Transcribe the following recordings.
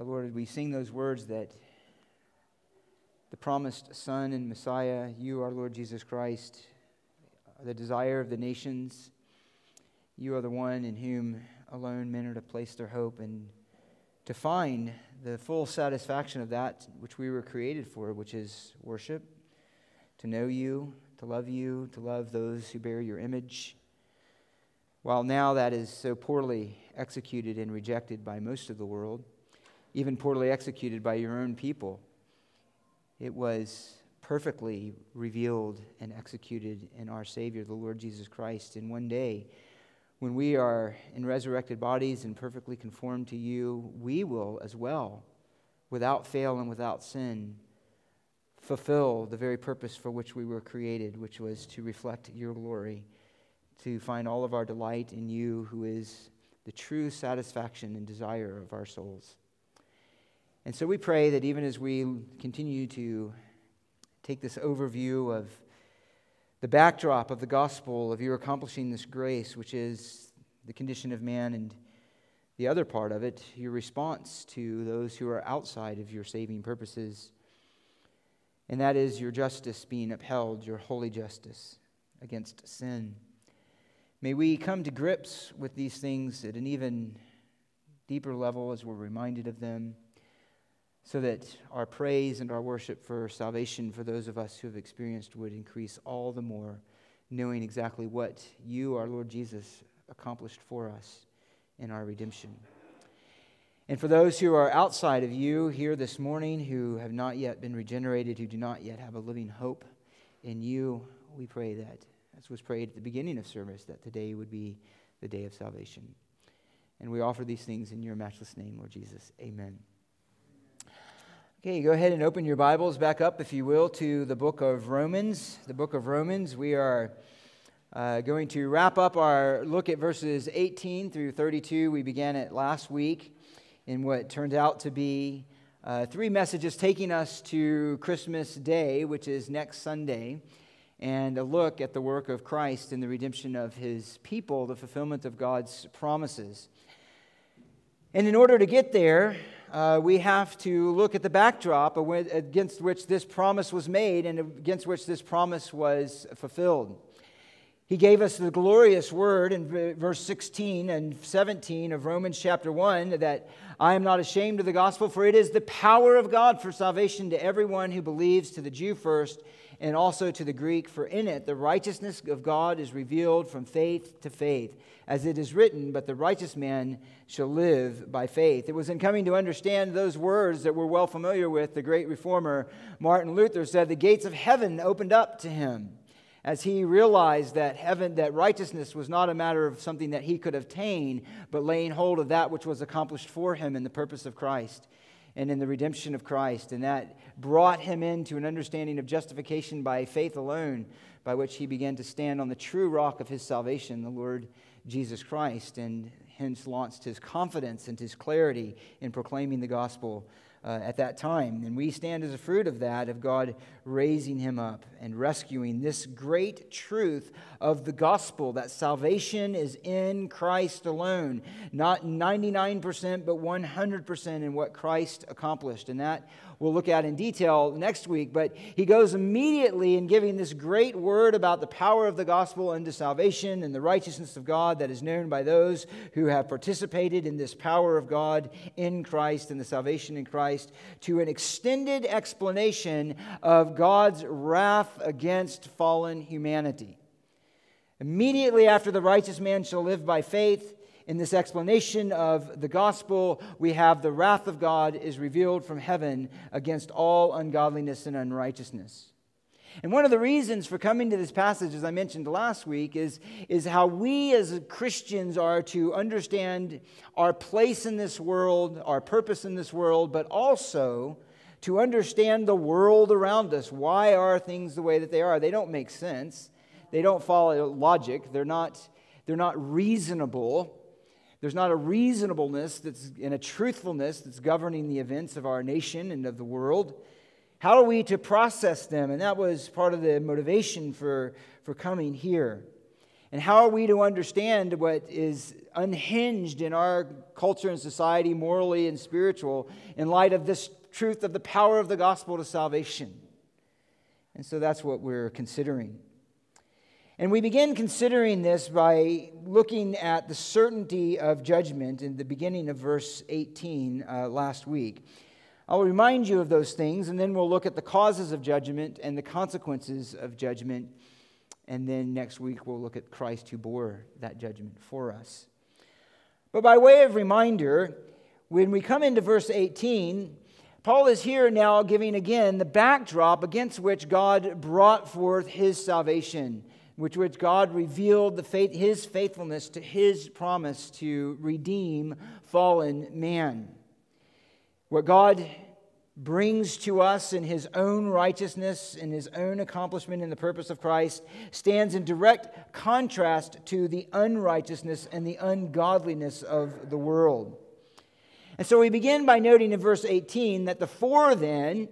Our Lord, we sing those words that the promised Son and Messiah, you, our Lord Jesus Christ, are the desire of the nations. You are the one in whom alone men are to place their hope and to find the full satisfaction of that which we were created for, which is worship, to know you, to love you, to love those who bear your image. While now that is so poorly executed and rejected by most of the world, even poorly executed by your own people, it was perfectly revealed and executed in our Savior, the Lord Jesus Christ. And one day, when we are in resurrected bodies and perfectly conformed to you, we will as well, without fail and without sin, fulfill the very purpose for which we were created, which was to reflect your glory, to find all of our delight in you, who is the true satisfaction and desire of our souls. And so we pray that even as we continue to take this overview of the backdrop of the gospel of you accomplishing this grace, which is the condition of man, and the other part of it, your response to those who are outside of your saving purposes. And that is your justice being upheld, your holy justice against sin. May we come to grips with these things at an even deeper level as we're reminded of them so that our praise and our worship for salvation for those of us who have experienced would increase all the more, knowing exactly what you, our Lord Jesus, accomplished for us in our redemption. And for those who are outside of you here this morning, who have not yet been regenerated, who do not yet have a living hope in you, we pray that, as was prayed at the beginning of service, that today would be the day of salvation. And we offer these things in your matchless name, Lord Jesus. Amen. Okay, go ahead and open your Bibles back up, if you will, to the book of Romans. The book of Romans. We are uh, going to wrap up our look at verses 18 through 32. We began it last week in what turned out to be uh, three messages taking us to Christmas Day, which is next Sunday, and a look at the work of Christ in the redemption of his people, the fulfillment of God's promises. And in order to get there, uh, we have to look at the backdrop against which this promise was made and against which this promise was fulfilled. He gave us the glorious word in verse 16 and 17 of Romans chapter 1 that I am not ashamed of the gospel, for it is the power of God for salvation to everyone who believes, to the Jew first, and also to the Greek, for in it the righteousness of God is revealed from faith to faith as it is written, but the righteous man shall live by faith. It was in coming to understand those words that we're well familiar with, the great reformer Martin Luther said, The gates of heaven opened up to him as he realized that heaven that righteousness was not a matter of something that he could obtain but laying hold of that which was accomplished for him in the purpose of christ and in the redemption of christ. And that brought him into an understanding of justification by faith alone by which he began to stand on the true rock of his salvation the lord Jesus Christ and hence launched his confidence and his clarity in proclaiming the gospel uh, at that time. And we stand as a fruit of that, of God raising him up and rescuing this great truth of the gospel that salvation is in Christ alone, not 99%, but 100% in what Christ accomplished. And that we'll look at in detail next week. But he goes immediately in giving this great word about the power of the gospel unto salvation and the righteousness of God that is known by those who have participated in this power of God in Christ and the salvation in Christ to an extended explanation of God's wrath against fallen humanity. Immediately after the righteous man shall live by faith, in this explanation of the gospel, we have the wrath of God is revealed from heaven against all ungodliness and unrighteousness. And one of the reasons for coming to this passage, as I mentioned last week, is, is how we as Christians are to understand our place in this world, our purpose in this world, but also to understand the world around us. Why are things the way that they are? They don't make sense. They don't follow logic. They're not, they're not reasonable. There's not a reasonableness that's, and a truthfulness that's governing the events of our nation and of the world. How are we to process them? And that was part of the motivation for, for coming here. And how are we to understand what is unhinged in our culture and society, morally and spiritual, in light of this truth of the power of the gospel to salvation? And so that's what we're considering. And we begin considering this by looking at the certainty of judgment in the beginning of verse 18 uh, last week. I'll remind you of those things, and then we'll look at the causes of judgment and the consequences of judgment. And then next week, we'll look at Christ who bore that judgment for us. But by way of reminder, when we come into verse 18, Paul is here now giving again the backdrop against which God brought forth his salvation, which which God revealed the faith, his faithfulness to his promise to redeem fallen man. What God brings to us in his own righteousness, in his own accomplishment in the purpose of Christ, stands in direct contrast to the unrighteousness and the ungodliness of the world. And so we begin by noting in verse 18 that the four then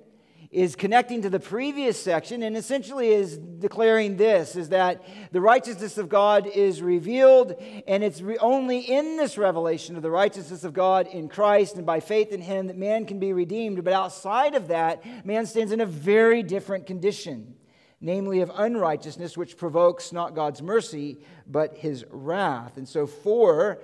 is connecting to the previous section and essentially is declaring this is that the righteousness of God is revealed and it's re- only in this revelation of the righteousness of God in Christ and by faith in him that man can be redeemed. But outside of that man stands in a very different condition namely of unrighteousness which provokes not God's mercy but his wrath. And so for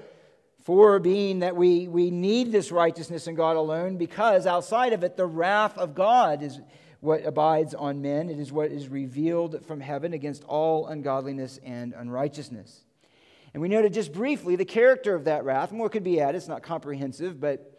for being that we, we need this righteousness in God alone, because outside of it, the wrath of God is what abides on men. It is what is revealed from heaven against all ungodliness and unrighteousness. And we noted just briefly the character of that wrath. More could be added, it's not comprehensive, but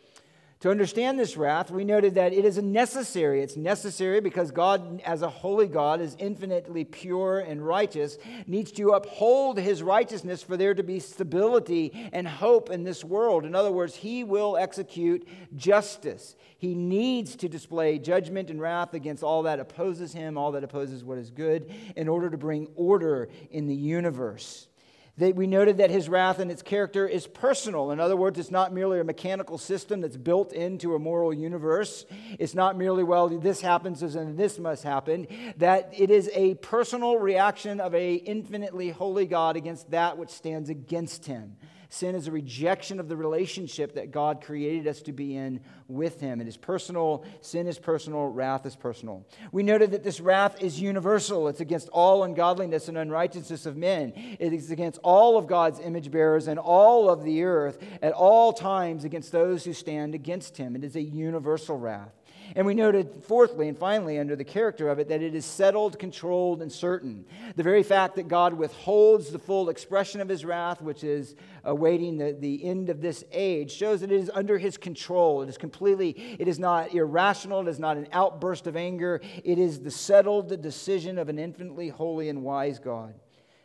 to understand this wrath, we noted that it is necessary. It's necessary because God, as a holy God, is infinitely pure and righteous, needs to uphold his righteousness for there to be stability and hope in this world. In other words, he will execute justice. He needs to display judgment and wrath against all that opposes him, all that opposes what is good, in order to bring order in the universe. That we noted that his wrath and its character is personal. In other words, it's not merely a mechanical system that's built into a moral universe. It's not merely, well, this happens and this must happen. That it is a personal reaction of a infinitely holy God against that which stands against him. Sin is a rejection of the relationship that God created us to be in with Him. It is personal. Sin is personal. Wrath is personal. We noted that this wrath is universal. It's against all ungodliness and unrighteousness of men. It is against all of God's image bearers and all of the earth at all times against those who stand against Him. It is a universal wrath. And we noted, fourthly and finally, under the character of it, that it is settled, controlled, and certain. The very fact that God withholds the full expression of his wrath, which is awaiting the, the end of this age, shows that it is under his control. It is completely, it is not irrational, it is not an outburst of anger. It is the settled decision of an infinitely holy and wise God,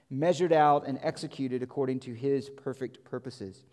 measured out and executed according to his perfect purposes.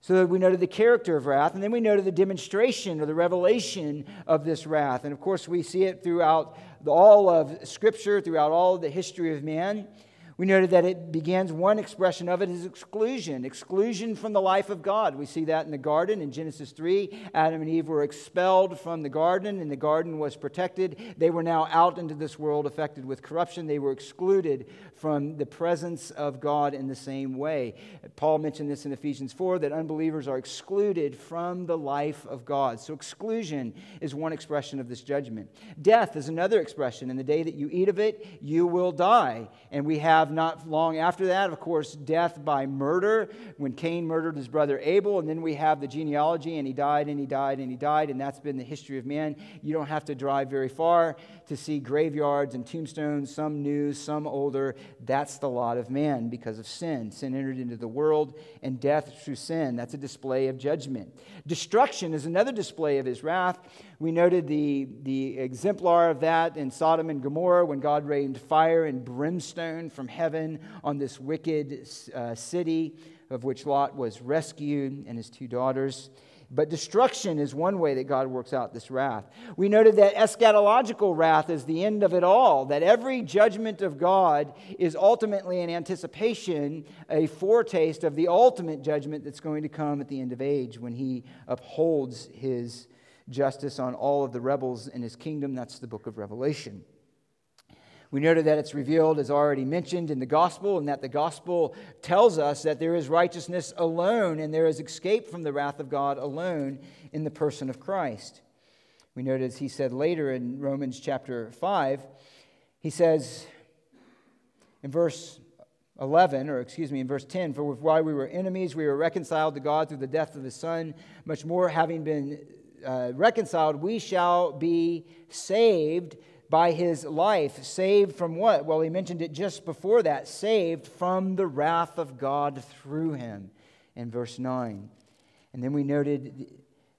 So we noted the character of wrath, and then we noted the demonstration or the revelation of this wrath. And of course, we see it throughout all of Scripture, throughout all the history of man. We noted that it begins, one expression of it is exclusion, exclusion from the life of God. We see that in the garden in Genesis 3. Adam and Eve were expelled from the garden, and the garden was protected. They were now out into this world affected with corruption. They were excluded from the presence of God in the same way. Paul mentioned this in Ephesians 4 that unbelievers are excluded from the life of God. So, exclusion is one expression of this judgment. Death is another expression. In the day that you eat of it, you will die. And we have have not long after that, of course, death by murder, when Cain murdered his brother Abel. And then we have the genealogy, and he died, and he died, and he died. And that's been the history of man. You don't have to drive very far to see graveyards and tombstones, some new, some older. That's the lot of man because of sin. Sin entered into the world, and death through sin. That's a display of judgment. Destruction is another display of his wrath. We noted the, the exemplar of that in Sodom and Gomorrah when God rained fire and brimstone from heaven on this wicked uh, city of which Lot was rescued and his two daughters. But destruction is one way that God works out this wrath. We noted that eschatological wrath is the end of it all, that every judgment of God is ultimately an anticipation, a foretaste of the ultimate judgment that's going to come at the end of age when he upholds his justice on all of the rebels in his kingdom. That's the book of Revelation. We noted that it's revealed, as already mentioned, in the gospel, and that the gospel tells us that there is righteousness alone and there is escape from the wrath of God alone in the person of Christ. We noted, as he said later in Romans chapter 5, he says in verse 11, or excuse me, in verse 10, for while we were enemies, we were reconciled to God through the death of his Son. Much more, having been uh, reconciled, we shall be saved by his life. Saved from what? Well, he mentioned it just before that saved from the wrath of God through him in verse 9. And then we noted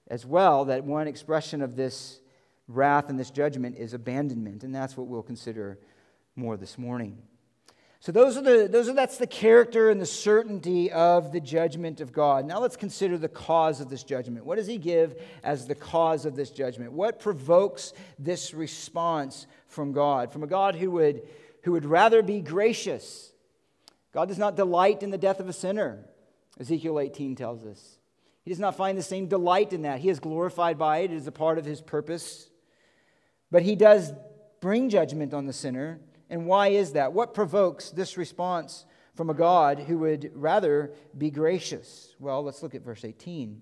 as well that one expression of this wrath and this judgment is abandonment, and that's what we'll consider more this morning. So those are the those are that's the character and the certainty of the judgment of God. Now let's consider the cause of this judgment. What does he give as the cause of this judgment? What provokes this response from God? From a God who would who would rather be gracious. God does not delight in the death of a sinner, Ezekiel 18 tells us. He does not find the same delight in that. He is glorified by it, it is a part of his purpose. But he does bring judgment on the sinner and why is that? What provokes this response from a God who would rather be gracious? Well, let's look at verse 18.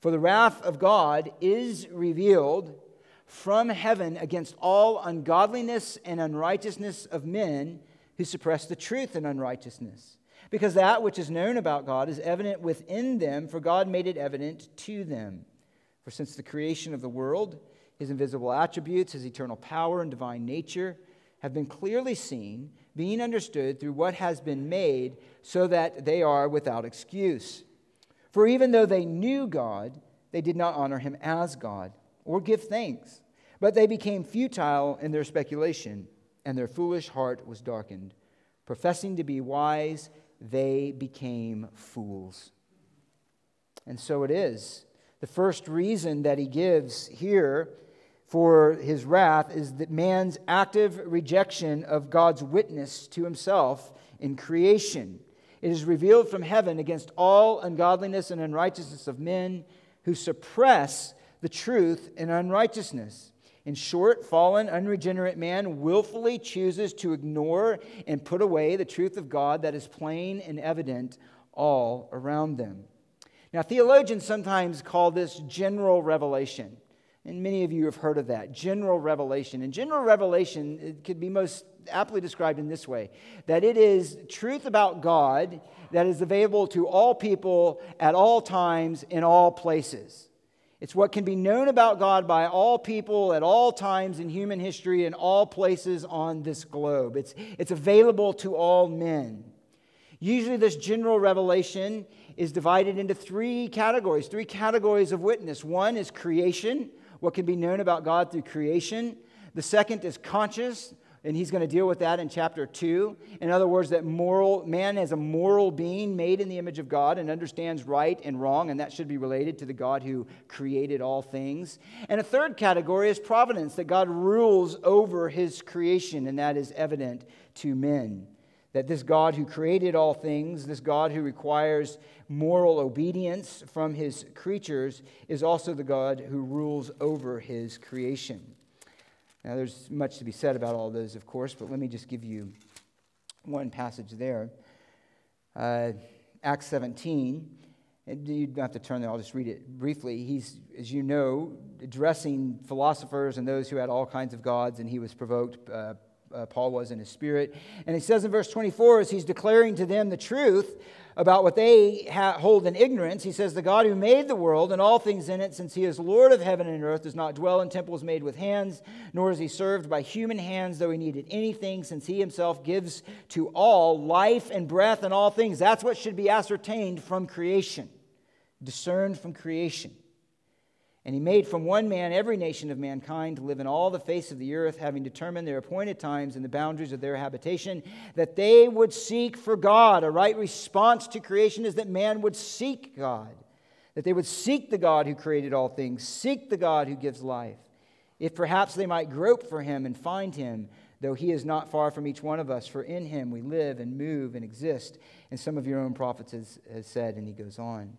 For the wrath of God is revealed from heaven against all ungodliness and unrighteousness of men who suppress the truth in unrighteousness. Because that which is known about God is evident within them, for God made it evident to them. For since the creation of the world, his invisible attributes, his eternal power and divine nature, have been clearly seen, being understood through what has been made, so that they are without excuse. For even though they knew God, they did not honor him as God or give thanks, but they became futile in their speculation, and their foolish heart was darkened. Professing to be wise, they became fools. And so it is. The first reason that he gives here for his wrath is that man's active rejection of God's witness to himself in creation. It is revealed from heaven against all ungodliness and unrighteousness of men who suppress the truth in unrighteousness. In short, fallen, unregenerate man willfully chooses to ignore and put away the truth of God that is plain and evident all around them. Now, theologians sometimes call this general revelation. And many of you have heard of that general revelation. And general revelation it could be most aptly described in this way that it is truth about God that is available to all people at all times in all places. It's what can be known about God by all people at all times in human history in all places on this globe. It's, it's available to all men. Usually, this general revelation is divided into three categories, three categories of witness. One is creation, what can be known about God through creation. The second is conscious, and he's going to deal with that in chapter 2. In other words, that moral man is a moral being made in the image of God and understands right and wrong, and that should be related to the God who created all things. And a third category is providence, that God rules over his creation, and that is evident to men that this God who created all things, this God who requires moral obedience from his creatures, is also the God who rules over his creation. Now, there's much to be said about all those, of course, but let me just give you one passage there. Uh, Acts 17. You don't have to turn there, I'll just read it briefly. He's, as you know, addressing philosophers and those who had all kinds of gods, and he was provoked. Uh, uh, Paul was in his spirit. And he says in verse 24, as he's declaring to them the truth about what they ha- hold in ignorance, he says, The God who made the world and all things in it, since he is Lord of heaven and earth, does not dwell in temples made with hands, nor is he served by human hands, though he needed anything, since he himself gives to all life and breath and all things. That's what should be ascertained from creation, discerned from creation. And he made from one man every nation of mankind to live in all the face of the earth, having determined their appointed times and the boundaries of their habitation, that they would seek for God. A right response to creation is that man would seek God, that they would seek the God who created all things, seek the God who gives life, if perhaps they might grope for him and find him, though he is not far from each one of us, for in him we live and move and exist. And some of your own prophets has, has said, and he goes on.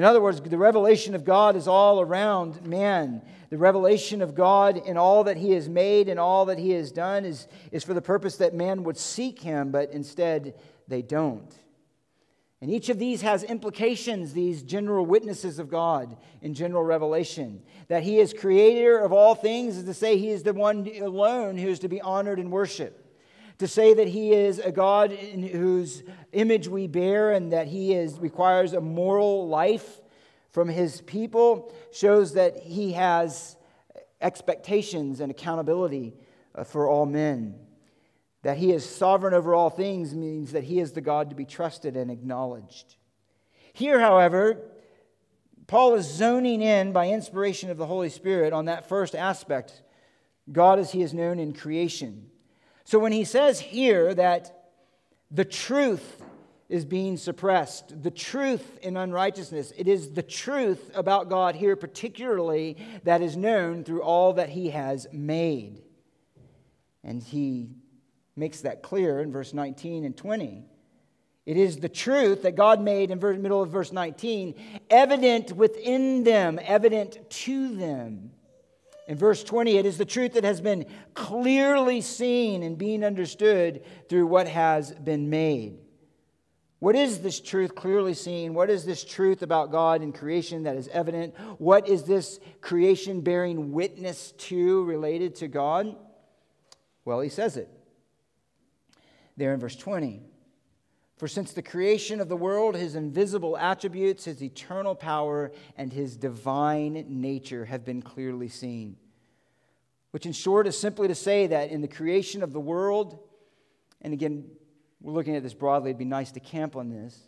In other words, the revelation of God is all around man. The revelation of God in all that he has made and all that he has done is, is for the purpose that man would seek him, but instead they don't. And each of these has implications, these general witnesses of God in general revelation. That He is creator of all things is to say He is the one alone who is to be honored and worshiped. To say that He is a God in whose image we bear and that He is, requires a moral life from His people shows that He has expectations and accountability uh, for all men. That he is sovereign over all things means that he is the God to be trusted and acknowledged. Here, however, Paul is zoning in by inspiration of the Holy Spirit on that first aspect God as he is known in creation. So when he says here that the truth is being suppressed, the truth in unrighteousness, it is the truth about God here, particularly, that is known through all that he has made. And he makes that clear in verse 19 and 20. It is the truth that God made in the middle of verse 19, evident within them, evident to them. In verse 20, it is the truth that has been clearly seen and being understood through what has been made. What is this truth clearly seen? What is this truth about God and creation that is evident? What is this creation bearing witness to related to God? Well, he says it there in verse 20. For since the creation of the world, his invisible attributes, his eternal power, and his divine nature have been clearly seen. Which, in short, is simply to say that in the creation of the world, and again, we're looking at this broadly, it'd be nice to camp on this.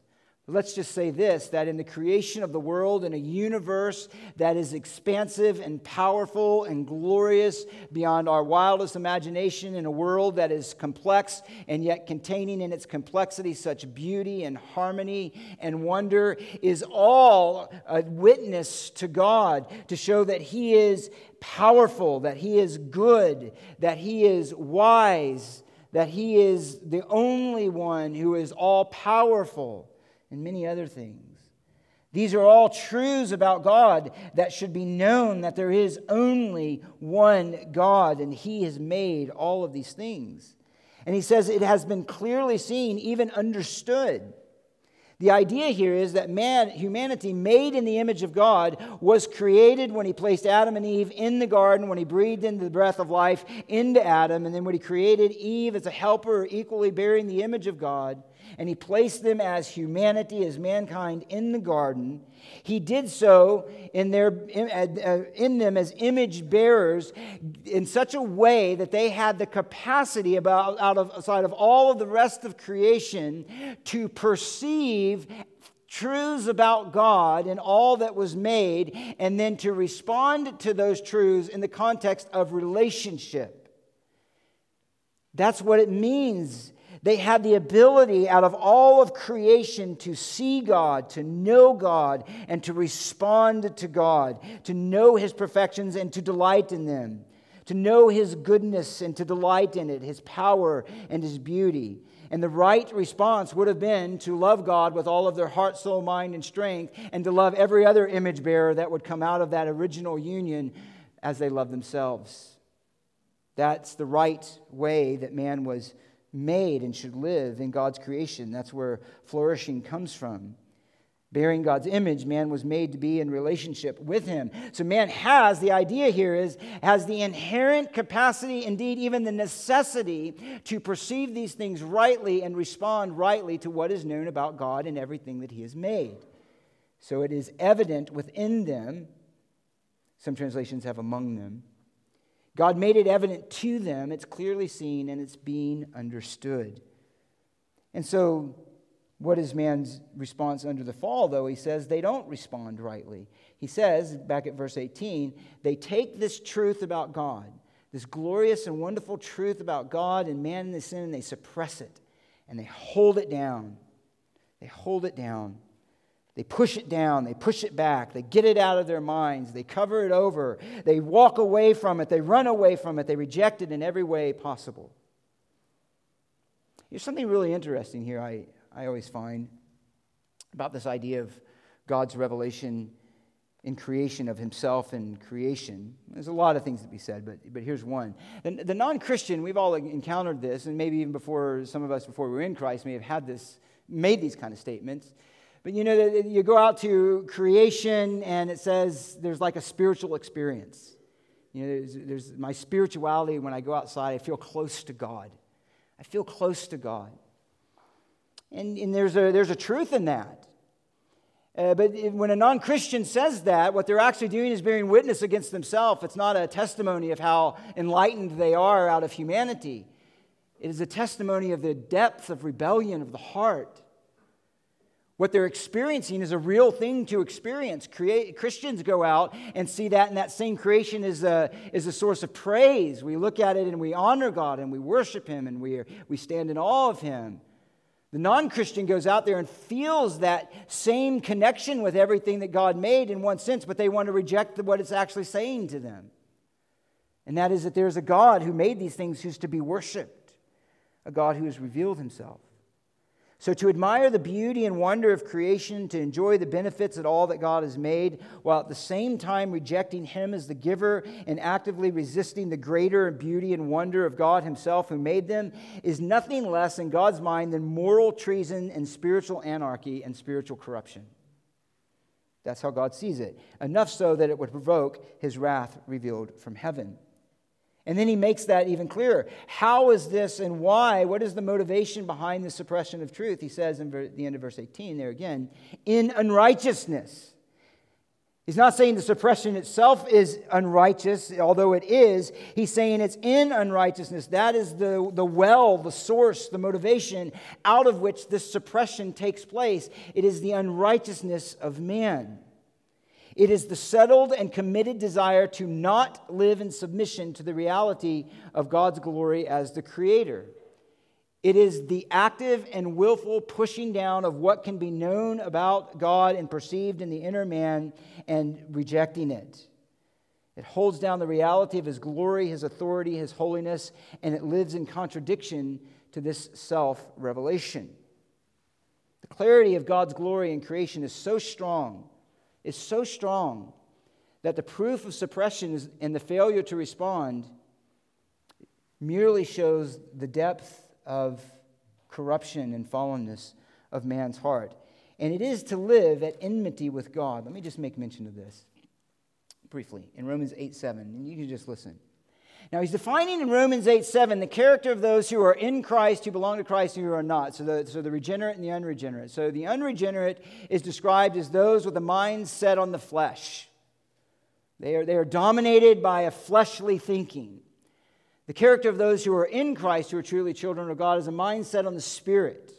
Let's just say this that in the creation of the world, in a universe that is expansive and powerful and glorious beyond our wildest imagination, in a world that is complex and yet containing in its complexity such beauty and harmony and wonder, is all a witness to God to show that He is powerful, that He is good, that He is wise, that He is the only one who is all powerful and many other things. These are all truths about God that should be known that there is only one God and He has made all of these things. And He says it has been clearly seen, even understood. The idea here is that man, humanity made in the image of God was created when he placed Adam and Eve in the garden, when he breathed in the breath of life into Adam, and then when he created Eve as a helper, equally bearing the image of God and he placed them as humanity, as mankind in the garden. He did so in, their, in, uh, them as image bearers in such a way that they had the capacity, about, out of, outside of all of the rest of creation, to perceive truths about God and all that was made, and then to respond to those truths in the context of relationship. That's what it means they had the ability out of all of creation to see God, to know God, and to respond to God, to know His perfections and to delight in them, to know His goodness and to delight in it, His power and His beauty. And the right response would have been to love God with all of their heart, soul, mind, and strength, and to love every other image bearer that would come out of that original union as they love themselves. That's the right way that man was made and should live in God's creation. That's where flourishing comes from. Bearing God's image, man was made to be in relationship with him. So man has, the idea here is, has the inherent capacity, indeed, even the necessity to perceive these things rightly and respond rightly to what is known about God and everything that he has made. So it is evident within them. Some translations have among them God made it evident to them, it's clearly seen, and it's being understood. And so, what is man's response under the fall, though? He says they don't respond rightly. He says, back at verse 18, they take this truth about God, this glorious and wonderful truth about God and man and the sin, and they suppress it and they hold it down. They hold it down. They push it down, they push it back, they get it out of their minds, they cover it over, they walk away from it, they run away from it, they reject it in every way possible. There's something really interesting here I, I always find about this idea of God's revelation in creation of himself and creation. There's a lot of things to be said, but, but here's one. The, the non Christian, we've all encountered this, and maybe even before some of us before we were in Christ may have had this, made these kind of statements. But you know, that you go out to creation and it says there's like a spiritual experience. You know, there's, there's my spirituality when I go outside, I feel close to God. I feel close to God. And, and there's, a, there's a truth in that. Uh, but when a non Christian says that, what they're actually doing is bearing witness against themselves. It's not a testimony of how enlightened they are out of humanity, it is a testimony of the depth of rebellion of the heart. What they're experiencing is a real thing to experience. Create, Christians go out and see that, and that same creation is a, is a source of praise. We look at it and we honor God and we worship Him and we, we stand in awe of Him. The non Christian goes out there and feels that same connection with everything that God made in one sense, but they want to reject what it's actually saying to them. And that is that there's a God who made these things who's to be worshiped, a God who has revealed himself. So, to admire the beauty and wonder of creation, to enjoy the benefits of all that God has made, while at the same time rejecting Him as the giver and actively resisting the greater beauty and wonder of God Himself who made them, is nothing less in God's mind than moral treason and spiritual anarchy and spiritual corruption. That's how God sees it. Enough so that it would provoke His wrath revealed from heaven. And then he makes that even clearer. How is this and why? What is the motivation behind the suppression of truth? He says in the end of verse 18 there again, in unrighteousness. He's not saying the suppression itself is unrighteous, although it is. He's saying it's in unrighteousness. That is the, the well, the source, the motivation out of which this suppression takes place. It is the unrighteousness of man. It is the settled and committed desire to not live in submission to the reality of God's glory as the Creator. It is the active and willful pushing down of what can be known about God and perceived in the inner man and rejecting it. It holds down the reality of His glory, His authority, His holiness, and it lives in contradiction to this self revelation. The clarity of God's glory in creation is so strong is so strong that the proof of suppression and the failure to respond merely shows the depth of corruption and fallenness of man's heart. And it is to live at enmity with God. Let me just make mention of this briefly in Romans 8 7, and you can just listen. Now, he's defining in Romans 8 7 the character of those who are in Christ, who belong to Christ, and who are not. So the, so the regenerate and the unregenerate. So the unregenerate is described as those with a mind set on the flesh. They are, they are dominated by a fleshly thinking. The character of those who are in Christ, who are truly children of God, is a mind set on the Spirit.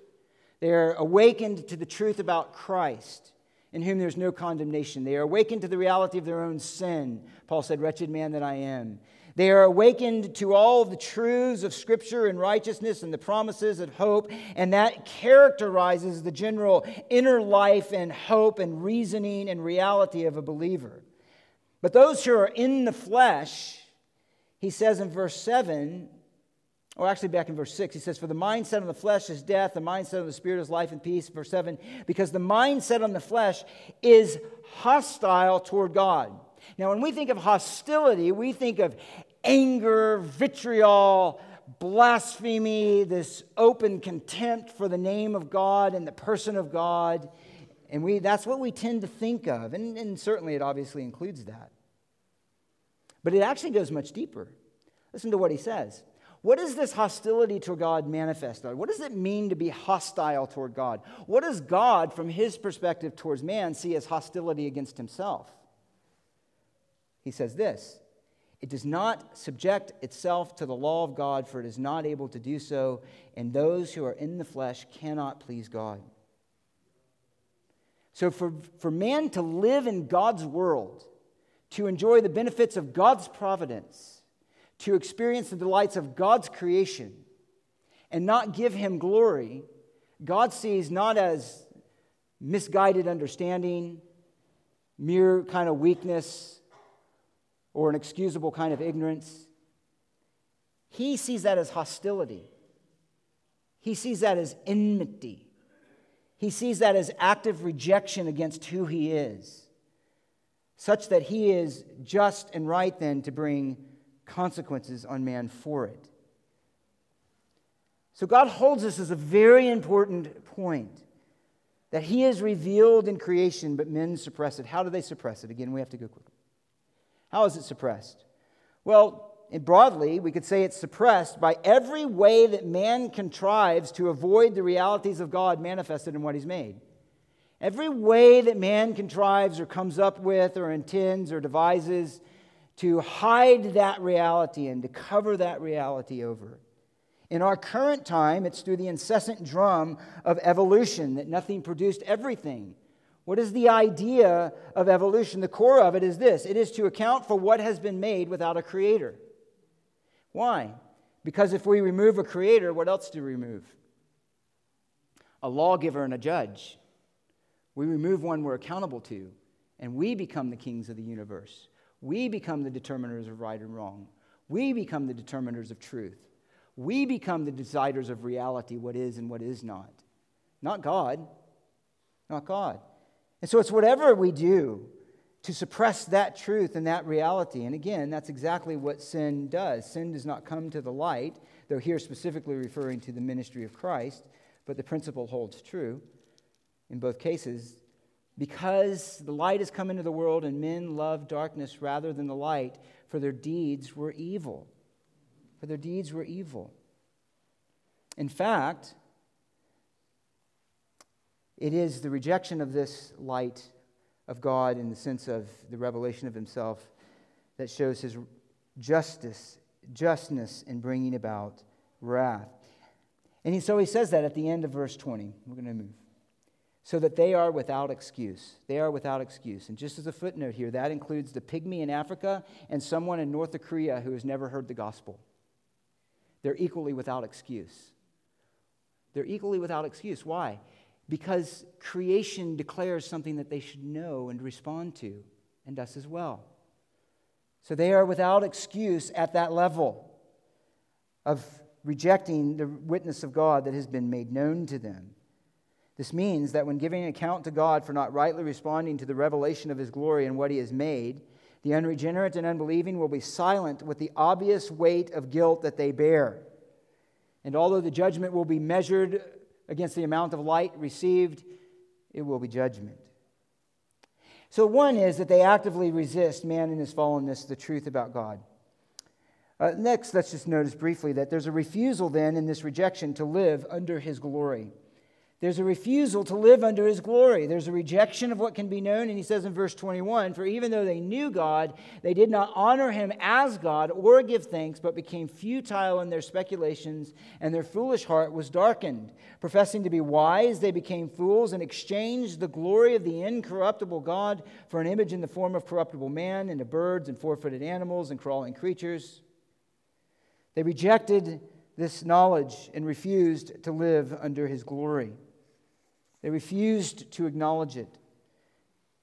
They are awakened to the truth about Christ, in whom there's no condemnation. They are awakened to the reality of their own sin. Paul said, Wretched man that I am. They are awakened to all the truths of Scripture and righteousness and the promises of hope, and that characterizes the general inner life and hope and reasoning and reality of a believer. But those who are in the flesh, he says in verse 7, or actually back in verse 6, he says, For the mindset on the flesh is death, the mindset on the spirit is life and peace. Verse 7, because the mindset on the flesh is hostile toward God. Now, when we think of hostility, we think of anger, vitriol, blasphemy, this open contempt for the name of God and the person of God. And we, that's what we tend to think of. And, and certainly it obviously includes that. But it actually goes much deeper. Listen to what he says. What is this hostility toward God manifest? What does it mean to be hostile toward God? What does God, from his perspective towards man, see as hostility against himself? He says this it does not subject itself to the law of God, for it is not able to do so, and those who are in the flesh cannot please God. So, for, for man to live in God's world, to enjoy the benefits of God's providence, to experience the delights of God's creation, and not give him glory, God sees not as misguided understanding, mere kind of weakness, or an excusable kind of ignorance. He sees that as hostility. He sees that as enmity. he sees that as active rejection against who he is, such that he is just and right then to bring consequences on man for it. So God holds this as a very important point that he is revealed in creation, but men suppress it. How do they suppress it? Again, we have to go quickly. How is it suppressed? Well, broadly, we could say it's suppressed by every way that man contrives to avoid the realities of God manifested in what he's made. Every way that man contrives or comes up with or intends or devises to hide that reality and to cover that reality over. In our current time, it's through the incessant drum of evolution that nothing produced everything. What is the idea of evolution? The core of it is this it is to account for what has been made without a creator. Why? Because if we remove a creator, what else do we remove? A lawgiver and a judge. We remove one we're accountable to, and we become the kings of the universe. We become the determiners of right and wrong. We become the determiners of truth. We become the deciders of reality, what is and what is not. Not God. Not God. And so it's whatever we do to suppress that truth and that reality. And again, that's exactly what sin does. Sin does not come to the light, though here specifically referring to the ministry of Christ, but the principle holds true in both cases. Because the light has come into the world and men love darkness rather than the light, for their deeds were evil. For their deeds were evil. In fact, it is the rejection of this light of God in the sense of the revelation of himself that shows his justice, justness in bringing about wrath. And he, so he says that at the end of verse 20. We're going to move. So that they are without excuse. They are without excuse. And just as a footnote here, that includes the pygmy in Africa and someone in North Korea who has never heard the gospel. They're equally without excuse. They're equally without excuse. Why? Because creation declares something that they should know and respond to, and us as well. So they are without excuse at that level of rejecting the witness of God that has been made known to them. This means that when giving account to God for not rightly responding to the revelation of his glory and what he has made, the unregenerate and unbelieving will be silent with the obvious weight of guilt that they bear. And although the judgment will be measured against the amount of light received, it will be judgment. So, one is that they actively resist man in his fallenness, the truth about God. Uh, next, let's just notice briefly that there's a refusal then in this rejection to live under his glory. There's a refusal to live under his glory. There's a rejection of what can be known. And he says in verse 21 For even though they knew God, they did not honor him as God or give thanks, but became futile in their speculations, and their foolish heart was darkened. Professing to be wise, they became fools and exchanged the glory of the incorruptible God for an image in the form of corruptible man, and of birds, and four footed animals, and crawling creatures. They rejected this knowledge and refused to live under his glory. They refused to acknowledge it,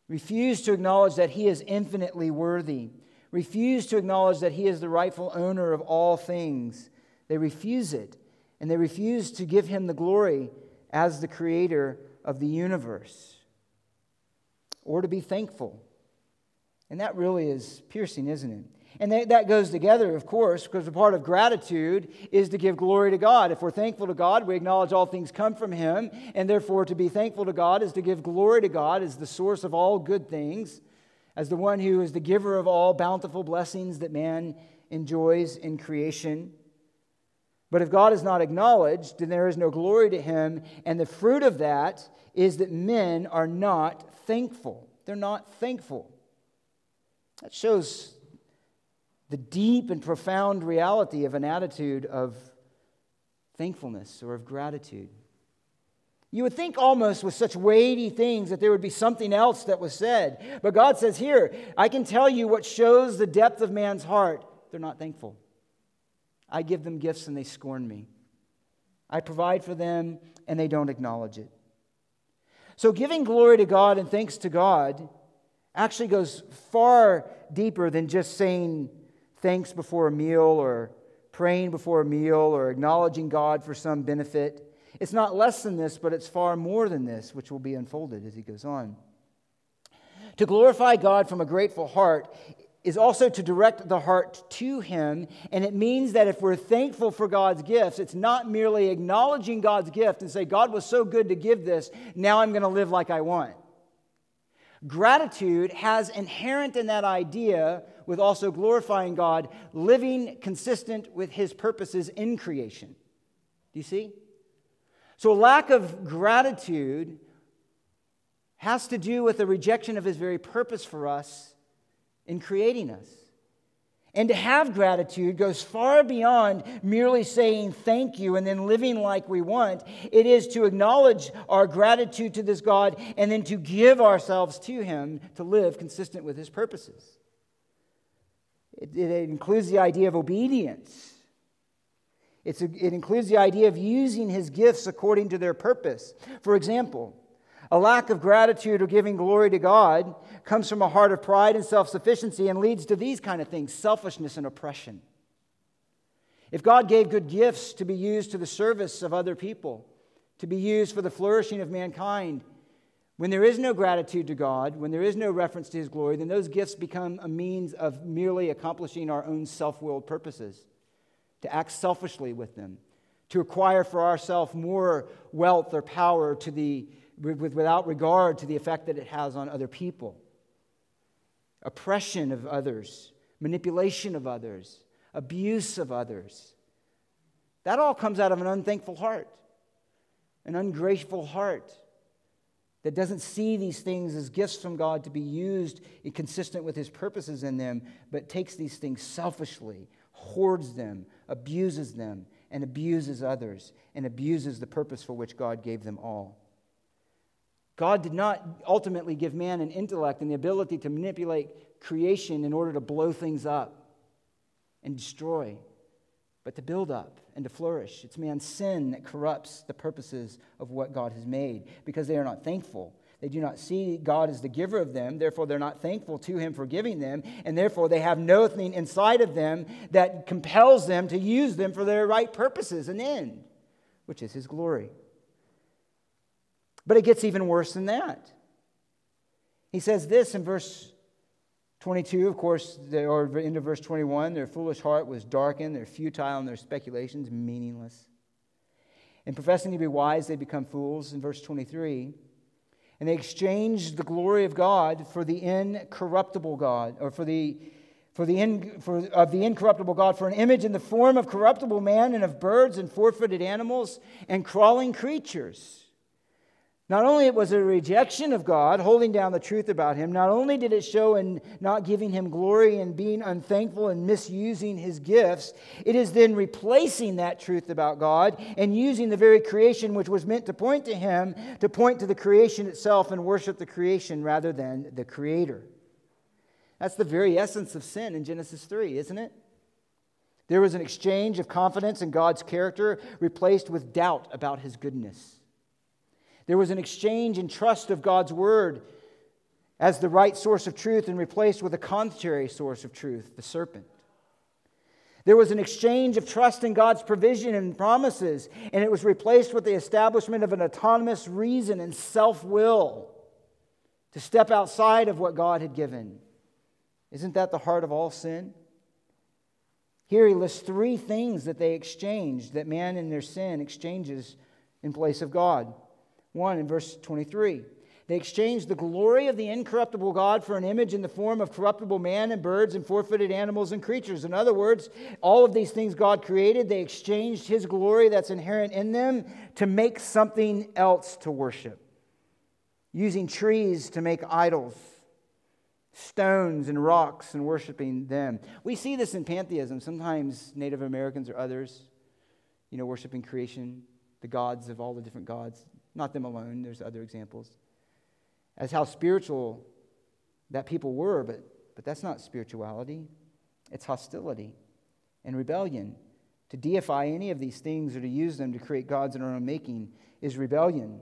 refused to acknowledge that He is infinitely worthy, refused to acknowledge that He is the rightful owner of all things. They refuse it, and they refuse to give Him the glory as the creator of the universe or to be thankful. And that really is piercing, isn't it? And that goes together, of course, because a part of gratitude is to give glory to God. If we're thankful to God, we acknowledge all things come from Him, and therefore to be thankful to God is to give glory to God as the source of all good things, as the one who is the giver of all bountiful blessings that man enjoys in creation. But if God is not acknowledged, then there is no glory to Him, and the fruit of that is that men are not thankful. They're not thankful. That shows the deep and profound reality of an attitude of thankfulness or of gratitude. You would think almost with such weighty things that there would be something else that was said. But God says, Here, I can tell you what shows the depth of man's heart. They're not thankful. I give them gifts and they scorn me. I provide for them and they don't acknowledge it. So, giving glory to God and thanks to God actually goes far deeper than just saying thanks before a meal or praying before a meal or acknowledging God for some benefit. It's not less than this, but it's far more than this, which will be unfolded as he goes on. To glorify God from a grateful heart is also to direct the heart to Him. And it means that if we're thankful for God's gifts, it's not merely acknowledging God's gift and say, God was so good to give this, now I'm going to live like I want. Gratitude has inherent in that idea with also glorifying God, living consistent with His purposes in creation. Do you see? So, a lack of gratitude has to do with the rejection of His very purpose for us in creating us. And to have gratitude goes far beyond merely saying thank you and then living like we want. It is to acknowledge our gratitude to this God and then to give ourselves to Him to live consistent with His purposes. It, it includes the idea of obedience. A, it includes the idea of using His gifts according to their purpose. For example, a lack of gratitude or giving glory to God comes from a heart of pride and self sufficiency and leads to these kind of things selfishness and oppression. If God gave good gifts to be used to the service of other people, to be used for the flourishing of mankind, when there is no gratitude to God, when there is no reference to His glory, then those gifts become a means of merely accomplishing our own self willed purposes, to act selfishly with them, to acquire for ourselves more wealth or power to the with, without regard to the effect that it has on other people. Oppression of others, manipulation of others, abuse of others. That all comes out of an unthankful heart, an ungrateful heart that doesn't see these things as gifts from God to be used consistent with his purposes in them, but takes these things selfishly, hoards them, abuses them, and abuses others, and abuses the purpose for which God gave them all. God did not ultimately give man an intellect and the ability to manipulate creation in order to blow things up and destroy, but to build up and to flourish. It's man's sin that corrupts the purposes of what God has made because they are not thankful. They do not see God as the giver of them, therefore, they're not thankful to Him for giving them, and therefore, they have nothing inside of them that compels them to use them for their right purposes and end, which is His glory. But it gets even worse than that. He says this in verse 22, of course, they, or into verse 21 their foolish heart was darkened, they're futile, and their speculations meaningless. In professing to be wise, they become fools, in verse 23. And they exchanged the glory of God for the incorruptible God, or for the for the in, for, of the incorruptible God, for an image in the form of corruptible man and of birds and four footed animals and crawling creatures. Not only was it a rejection of God, holding down the truth about him, not only did it show in not giving him glory and being unthankful and misusing his gifts, it is then replacing that truth about God and using the very creation which was meant to point to him to point to the creation itself and worship the creation rather than the creator. That's the very essence of sin in Genesis 3, isn't it? There was an exchange of confidence in God's character replaced with doubt about his goodness. There was an exchange in trust of God's word as the right source of truth and replaced with a contrary source of truth, the serpent. There was an exchange of trust in God's provision and promises, and it was replaced with the establishment of an autonomous reason and self will to step outside of what God had given. Isn't that the heart of all sin? Here he lists three things that they exchanged, that man in their sin exchanges in place of God. 1 in verse 23. They exchanged the glory of the incorruptible God for an image in the form of corruptible man and birds and four footed animals and creatures. In other words, all of these things God created, they exchanged His glory that's inherent in them to make something else to worship. Using trees to make idols, stones and rocks and worshiping them. We see this in pantheism. Sometimes Native Americans or others, you know, worshiping creation, the gods of all the different gods. Not them alone, there's other examples. As how spiritual that people were, but, but that's not spirituality. It's hostility and rebellion. To deify any of these things or to use them to create gods in our own making is rebellion.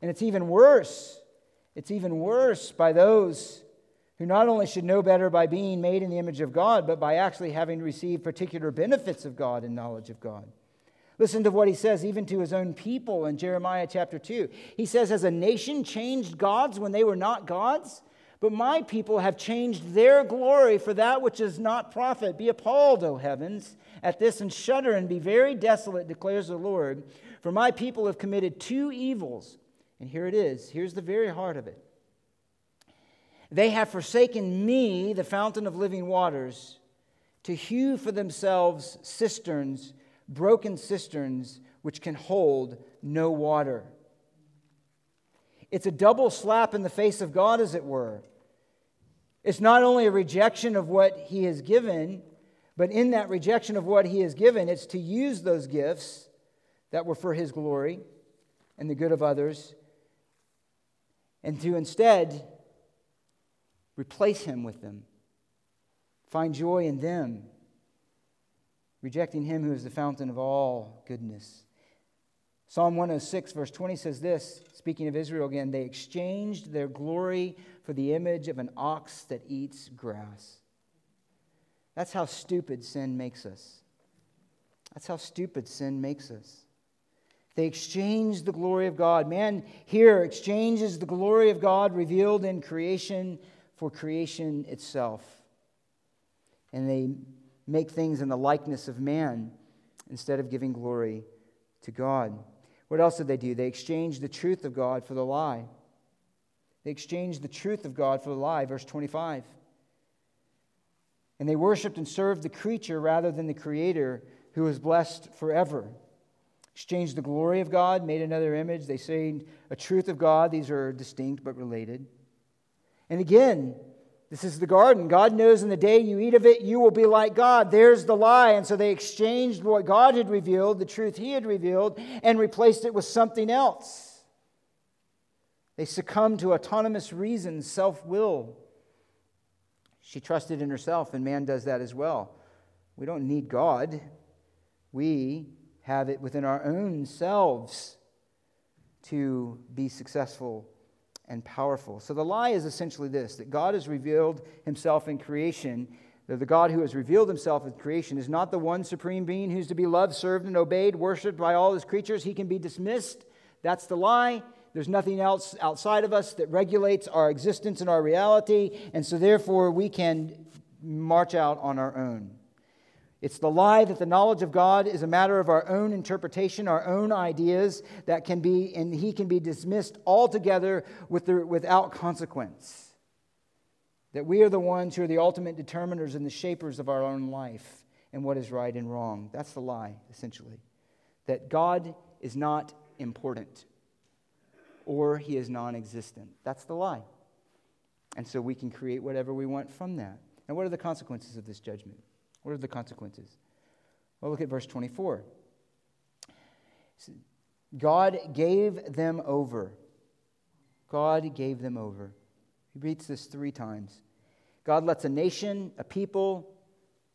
And it's even worse. It's even worse by those who not only should know better by being made in the image of God, but by actually having received particular benefits of God and knowledge of God. Listen to what he says, even to his own people in Jeremiah chapter 2. He says, Has a nation changed gods when they were not gods? But my people have changed their glory for that which is not profit. Be appalled, O heavens, at this and shudder and be very desolate, declares the Lord. For my people have committed two evils. And here it is. Here's the very heart of it. They have forsaken me, the fountain of living waters, to hew for themselves cisterns, broken cisterns, which can hold no water. It's a double slap in the face of God, as it were. It's not only a rejection of what He has given, but in that rejection of what He has given, it's to use those gifts that were for His glory and the good of others, and to instead replace Him with them, find joy in them, rejecting Him who is the fountain of all goodness. Psalm 106, verse 20 says this, speaking of Israel again, they exchanged their glory for the image of an ox that eats grass. That's how stupid sin makes us. That's how stupid sin makes us. They exchanged the glory of God. Man here exchanges the glory of God revealed in creation for creation itself. And they make things in the likeness of man instead of giving glory to God. What else did they do? They exchanged the truth of God for the lie. They exchanged the truth of God for the lie, verse 25. And they worshiped and served the creature rather than the creator who is blessed forever. Exchanged the glory of God, made another image. They say a truth of God. These are distinct but related. And again, this is the garden. God knows in the day you eat of it, you will be like God. There's the lie. And so they exchanged what God had revealed, the truth He had revealed, and replaced it with something else. They succumbed to autonomous reason, self will. She trusted in herself, and man does that as well. We don't need God, we have it within our own selves to be successful and powerful. So the lie is essentially this that God has revealed himself in creation. That the God who has revealed himself in creation is not the one supreme being who's to be loved, served, and obeyed, worshiped by all his creatures. He can be dismissed. That's the lie. There's nothing else outside of us that regulates our existence and our reality. And so, therefore, we can march out on our own. It's the lie that the knowledge of God is a matter of our own interpretation, our own ideas, that can be, and he can be dismissed altogether with the, without consequence. That we are the ones who are the ultimate determiners and the shapers of our own life and what is right and wrong. That's the lie, essentially. That God is not important or he is non existent. That's the lie. And so we can create whatever we want from that. And what are the consequences of this judgment? What are the consequences? Well, look at verse 24. God gave them over. God gave them over. He reads this three times. God lets a nation, a people,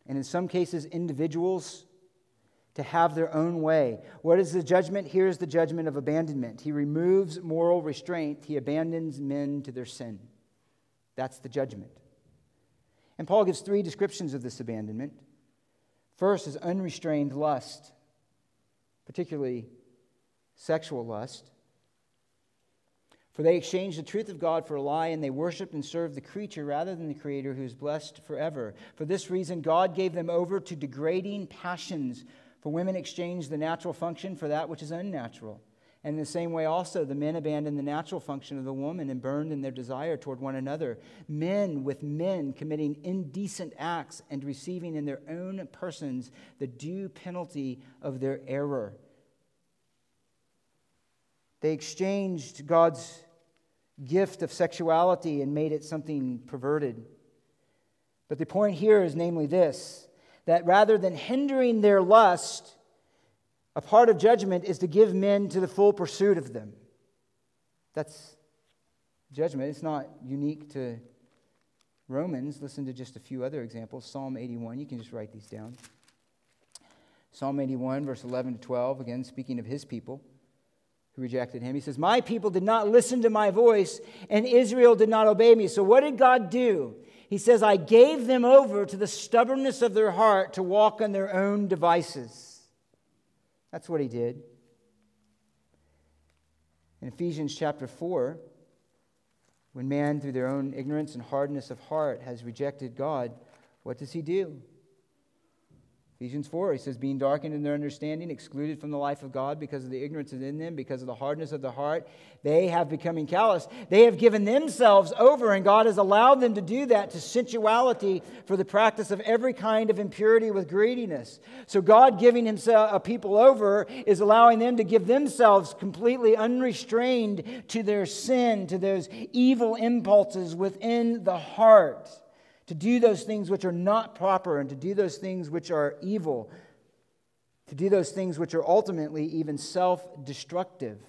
and in some cases individuals, to have their own way. What is the judgment? Here's the judgment of abandonment. He removes moral restraint, he abandons men to their sin. That's the judgment. And Paul gives three descriptions of this abandonment. First is unrestrained lust, particularly sexual lust. For they exchanged the truth of God for a lie, and they worshiped and served the creature rather than the Creator who is blessed forever. For this reason, God gave them over to degrading passions. For women exchanged the natural function for that which is unnatural. And in the same way, also, the men abandoned the natural function of the woman and burned in their desire toward one another. Men with men committing indecent acts and receiving in their own persons the due penalty of their error. They exchanged God's gift of sexuality and made it something perverted. But the point here is namely this that rather than hindering their lust, a part of judgment is to give men to the full pursuit of them. That's judgment. It's not unique to Romans. Listen to just a few other examples. Psalm 81, you can just write these down. Psalm 81, verse 11 to 12, again, speaking of his people who rejected him. He says, My people did not listen to my voice, and Israel did not obey me. So, what did God do? He says, I gave them over to the stubbornness of their heart to walk on their own devices. That's what he did. In Ephesians chapter 4, when man, through their own ignorance and hardness of heart, has rejected God, what does he do? Ephesians 4, he says, being darkened in their understanding, excluded from the life of God because of the ignorance in them, because of the hardness of the heart, they have becoming callous. They have given themselves over, and God has allowed them to do that to sensuality for the practice of every kind of impurity with greediness. So God giving himself a people over is allowing them to give themselves completely unrestrained to their sin, to those evil impulses within the heart to do those things which are not proper and to do those things which are evil, to do those things which are ultimately even self destructive.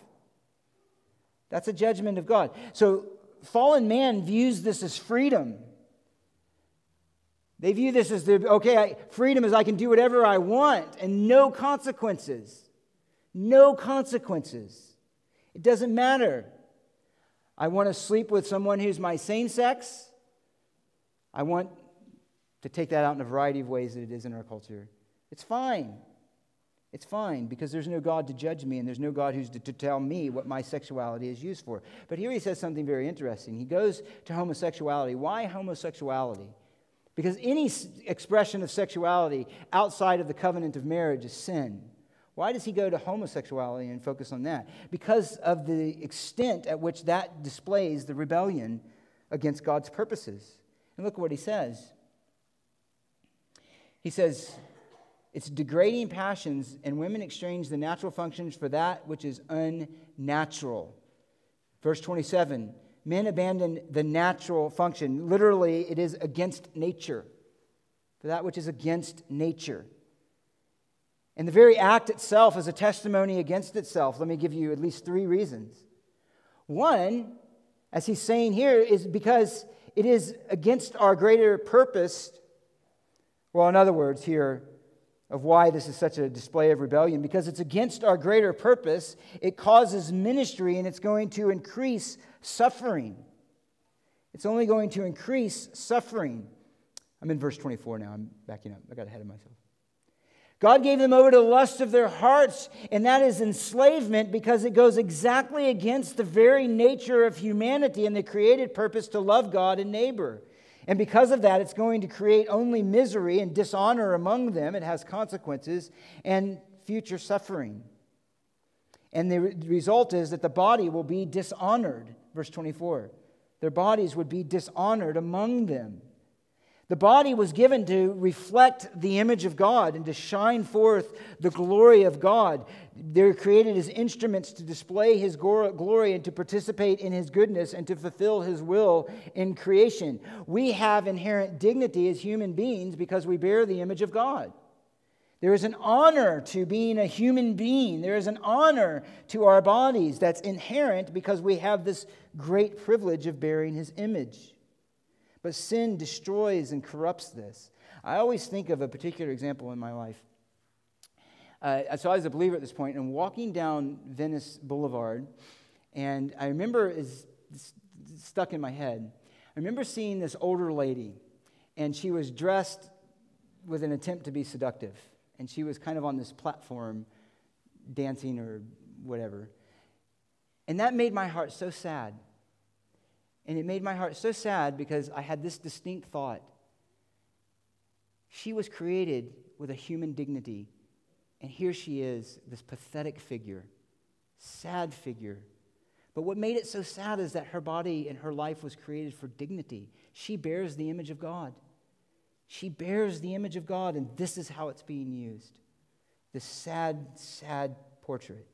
That's a judgment of God. So, fallen man views this as freedom. They view this as the, okay, I, freedom is I can do whatever I want and no consequences. No consequences. It doesn't matter. I want to sleep with someone who's my same sex. I want to take that out in a variety of ways that it is in our culture. It's fine. It's fine because there's no God to judge me and there's no God who's to, to, tell me what my sexuality is used for. But here he says something very interesting. He goes to homosexuality. Why homosexuality? Because any expression of sexuality outside of the covenant of marriage is sin. Why does he go to homosexuality and focus on that? Because of the extent at which that displays the rebellion against God's purposes. And look what he says. He says, it's degrading passions, and women exchange the natural functions for that which is unnatural. Verse 27 Men abandon the natural function. Literally, it is against nature, for that which is against nature. And the very act itself is a testimony against itself. Let me give you at least three reasons. One, as he's saying here, is because it is against our greater purpose. Well, in other words, here, of why this is such a display of rebellion, because it's against our greater purpose. It causes ministry and it's going to increase suffering. It's only going to increase suffering. I'm in verse 24 now. I'm backing up. I got ahead of myself. God gave them over to the lust of their hearts, and that is enslavement because it goes exactly against the very nature of humanity and the created purpose to love God and neighbor. And because of that, it's going to create only misery and dishonor among them. It has consequences and future suffering. And the result is that the body will be dishonored. Verse 24. Their bodies would be dishonored among them. The body was given to reflect the image of God and to shine forth the glory of God. They're created as instruments to display His glory and to participate in His goodness and to fulfill His will in creation. We have inherent dignity as human beings because we bear the image of God. There is an honor to being a human being. There is an honor to our bodies that's inherent because we have this great privilege of bearing His image. But sin destroys and corrupts this. I always think of a particular example in my life. Uh, so I was a believer at this point, and walking down Venice Boulevard, and I remember is stuck in my head. I remember seeing this older lady, and she was dressed with an attempt to be seductive, and she was kind of on this platform, dancing or whatever, and that made my heart so sad and it made my heart so sad because I had this distinct thought. She was created with a human dignity, and here she is, this pathetic figure, sad figure. But what made it so sad is that her body and her life was created for dignity. She bears the image of God. She bears the image of God, and this is how it's being used. This sad, sad portrait.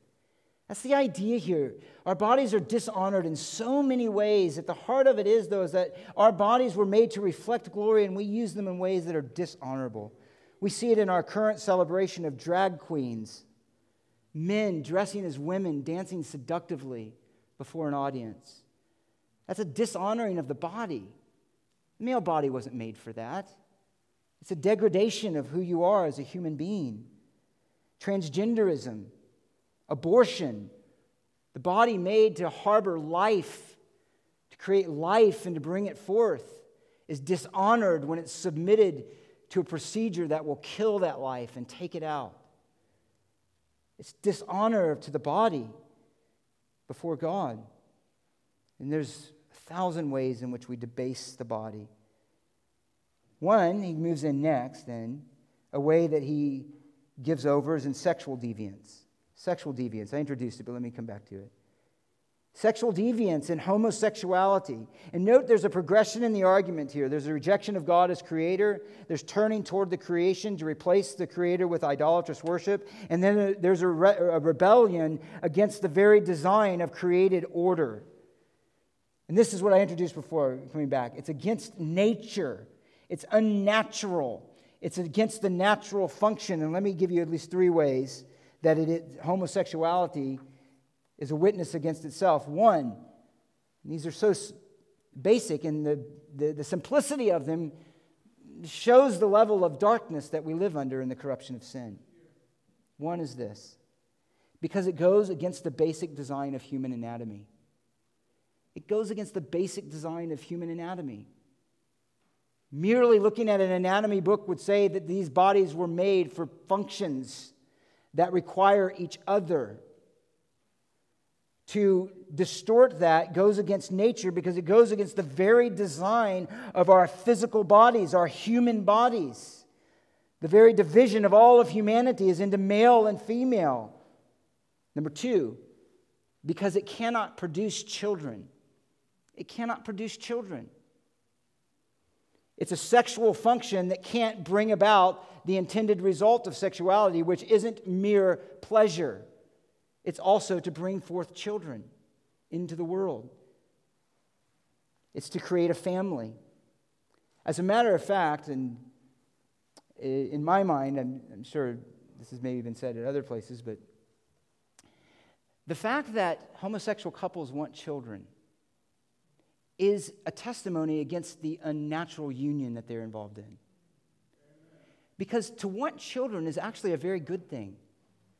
That's the idea here. Our bodies are dishonored in so many ways. At the heart of it is, though, is that our bodies were made to reflect glory and we use them in ways that are dishonorable. We see it in our current celebration of drag queens, men dressing as women, dancing seductively before an audience. That's a dishonoring of the body. The male body wasn't made for that. It's a degradation of who you are as a human being. Transgenderism abortion, the body made to harbor life, to create life and to bring it forth, is dishonored when it's submitted to a procedure that will kill that life and take it out. It's dishonor to the body before God. And there's a thousand ways in which we debase the body. One, he moves in next, then, a way that he gives over is in sexual deviance. Sexual deviance. I introduced it, but let me come back to it. Sexual deviance and homosexuality. And note there's a progression in the argument here. There's a rejection of God as creator, there's turning toward the creation to replace the creator with idolatrous worship, and then there's a, re- a rebellion against the very design of created order. And this is what I introduced before coming back it's against nature, it's unnatural, it's against the natural function. And let me give you at least three ways that it, it, homosexuality is a witness against itself. One, these are so basic, and the, the, the simplicity of them shows the level of darkness that we live under in the corruption of sin. One is this because it goes against the basic design of human anatomy. It goes against the basic design of human anatomy. Merely looking at an anatomy book would say that these bodies were made for functions that require each other. To distort that goes against nature because it goes against the very design of our physical bodies, our human bodies. The very division of all of humanity is into male and female. Number two, because it cannot produce children. It cannot produce children. It's a sexual function that can't bring about the intended result of sexuality, which isn't mere pleasure. It's also to bring forth children into the world. It's to create a family. As a matter of fact, and in my mind, I'm, I'm sure this has maybe been said at other places, but the fact that homosexual couples want children is a testimony against the unnatural union that they're involved in. Because to want children is actually a very good thing,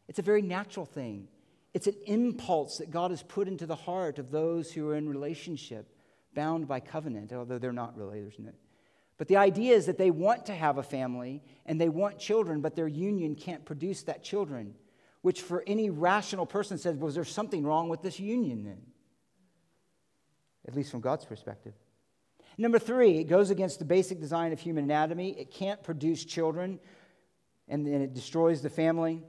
it's a very natural thing. It's an impulse that God has put into the heart of those who are in relationship, bound by covenant, although they're not really. There's no, but the idea is that they want to have a family and they want children, but their union can't produce that children, which for any rational person says, was there something wrong with this union then? at least from God's perspective. Number three, it goes against the basic design of human anatomy. It can't produce children, and, then it destroys the family.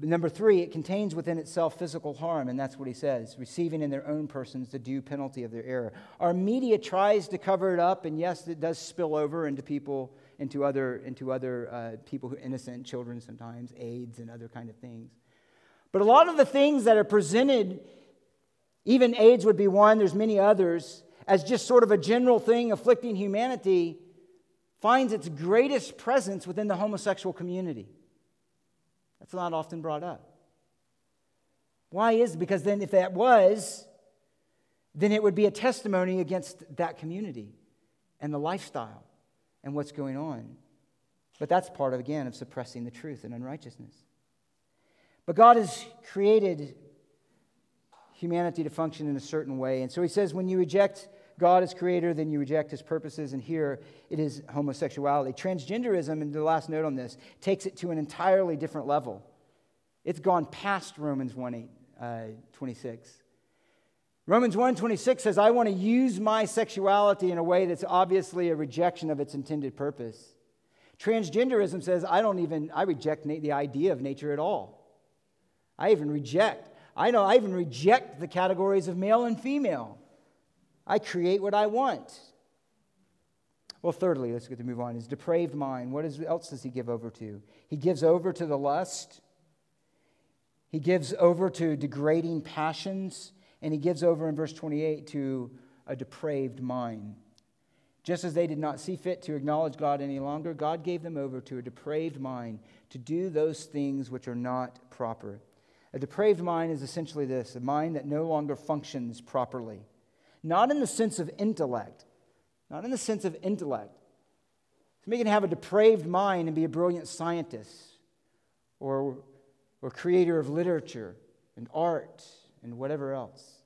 Number three, it contains within itself physical harm, and that's what he says, receiving in their own persons the due penalty of their error. Our media tries to cover it up, and yes, it does spill over into people, into other, into other uh, people who are innocent, children sometimes, AIDS and other kind of things. But a lot of the things that are presented even AIDS would be one, there's many others, as just sort of a general thing afflicting humanity, finds its greatest presence within the homosexual community. That's not often brought up. Why is it? Because then, if that was, then it would be a testimony against that community and the lifestyle and what's going on. But that's part of, again, of suppressing the truth and unrighteousness. But God has created humanity to function in a certain way. And so he says, when you reject God is creator, then you reject his purposes. And here it is homosexuality. Transgenderism, and the last note on this, takes it to an entirely different level. It's gone past Romans 1 8, uh, 26. Romans 1 26 says, I want to use my sexuality in a way that's obviously a rejection of its intended purpose. Transgenderism says, I don't even, I reject the idea of nature at all. I even reject I know I even reject the categories of male and female. I create what I want. Well, thirdly, let's get to move on. His depraved mind. What else does he give over to? He gives over to the lust. He gives over to degrading passions. And he gives over in verse 28 to a depraved mind. Just as they did not see fit to acknowledge God any longer, God gave them over to a depraved mind to do those things which are not proper. A depraved mind is essentially this a mind that no longer functions properly. Not in the sense of intellect, not in the sense of intellect. Somebody can have a depraved mind and be a brilliant scientist or, or creator of literature and art and whatever else.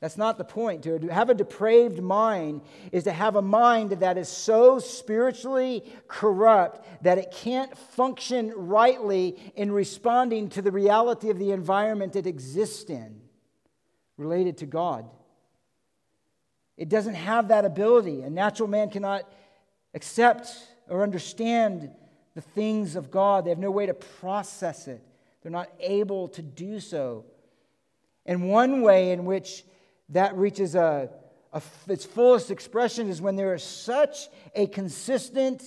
That's not the point. To have a depraved mind is to have a mind that is so spiritually corrupt that it can't function rightly in responding to the reality of the environment it exists in, related to God. It doesn't have that ability. A natural man cannot accept or understand the things of God, they have no way to process it. They're not able to do so. And one way in which that reaches a, a, its fullest expression is when there is such a consistent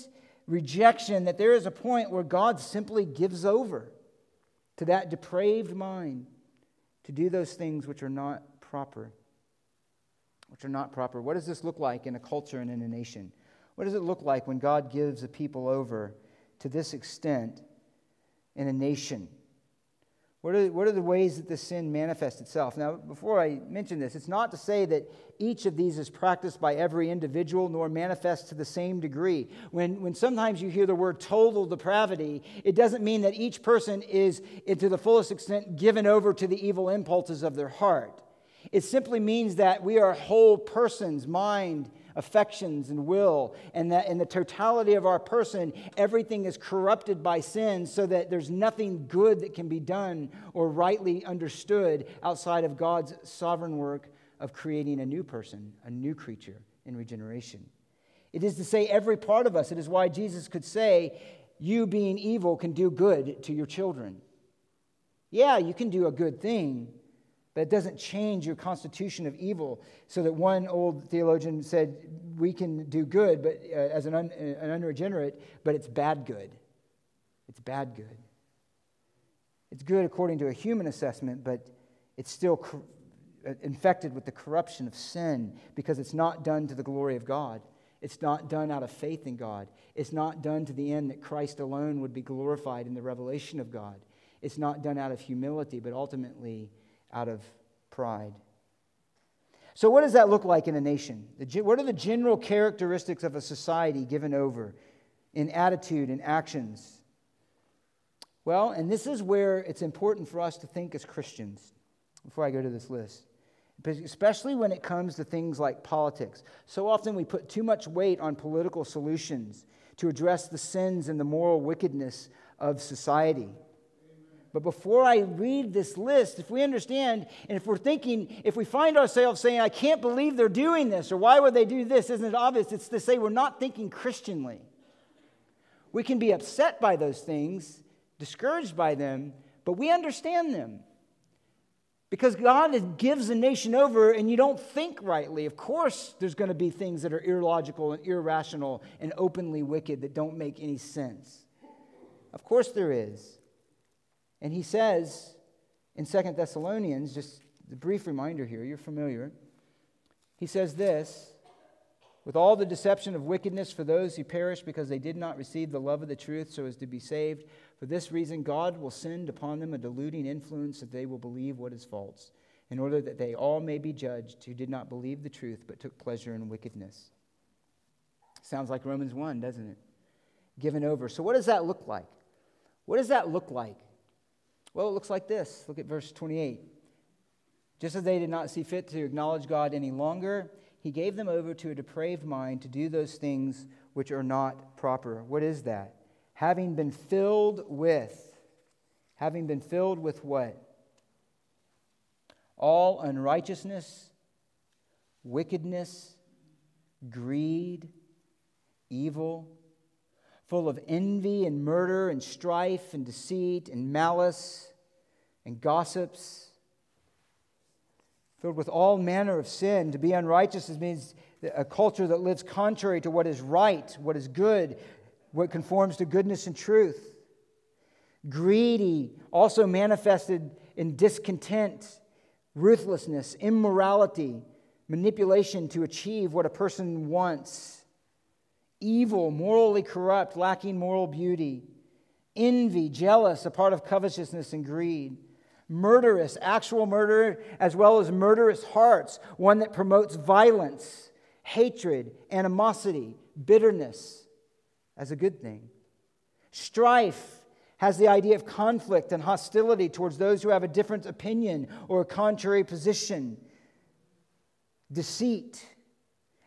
rejection that there is a point where God simply gives over to that depraved mind to do those things which are not proper. Which are not proper. What does this look like in a culture and in a nation? What does it look like when God gives a people over to this extent in a nation? What are, what are the ways that the sin manifests itself? Now, before I mention this, it's not to say that each of these is practiced by every individual nor manifests to the same degree. When, when sometimes you hear the word total depravity, it doesn't mean that each person is, to the fullest extent, given over to the evil impulses of their heart. It simply means that we are whole persons, mind, affections and will, and that in the totality of our person, everything is corrupted by sin, so that there's nothing good that can be done or rightly understood outside of God's sovereign work of creating a new person, a new creature in regeneration. It is to say, every part of us. It is why Jesus could say, You being evil can do good to your children. Yeah, you can do a good thing, but it doesn't change your constitution of evil. So that one old theologian said, we can do good but, uh, as an, un, an unregenerate, but it's bad good. It's bad good. It's good according to a human assessment, but it's still uh, infected with the corruption of sin because it's not done to the glory of God. It's not done out of faith in God. It's not done to the end that Christ alone would be glorified in the revelation of God. It's not done out of humility, but ultimately out of pride. So, what does that look like in a nation? What are the general characteristics of a society given over in attitude and actions? Well, and this is where it's important for us to think as Christians before I go to this list, especially when it comes to things like politics. So often we put too much weight on political solutions to address the sins and the moral wickedness of society. But before I read this list, if we understand and if we're thinking, if we find ourselves saying, I can't believe they're doing this, or why would they do this, isn't it obvious? It's to say we're not thinking Christianly. We can be upset by those things, discouraged by them, but we understand them. Because God gives a nation over and you don't think rightly. Of course, there's going to be things that are illogical and irrational and openly wicked that don't make any sense. Of course, there is. And he says in Second Thessalonians, just a brief reminder here, you're familiar. He says this with all the deception of wickedness for those who perish because they did not receive the love of the truth so as to be saved. For this reason, God will send upon them a deluding influence that they will believe what is false, in order that they all may be judged who did not believe the truth but took pleasure in wickedness. Sounds like Romans 1, doesn't it? Given over. So, what does that look like? What does that look like? Well, it looks like this. Look at verse 28. Just as they did not see fit to acknowledge God any longer, he gave them over to a depraved mind to do those things which are not proper. What is that? Having been filled with, having been filled with what? All unrighteousness, wickedness, greed, evil full of envy and murder and strife and deceit and malice and gossips, filled with all manner of sin. To be unrighteous means a culture that lives contrary to what is right, what is good, what conforms to goodness and truth. Greedy, also manifested in discontent, ruthlessness, immorality, manipulation to achieve what a person wants evil, morally corrupt, lacking moral beauty, envy, jealous, a part of covetousness and greed, murderous, actual murder, as well as murderous hearts, one that promotes violence, hatred, animosity, bitterness as a good thing. Strife has the idea of conflict and hostility towards those who have a different opinion or a contrary position. deceit,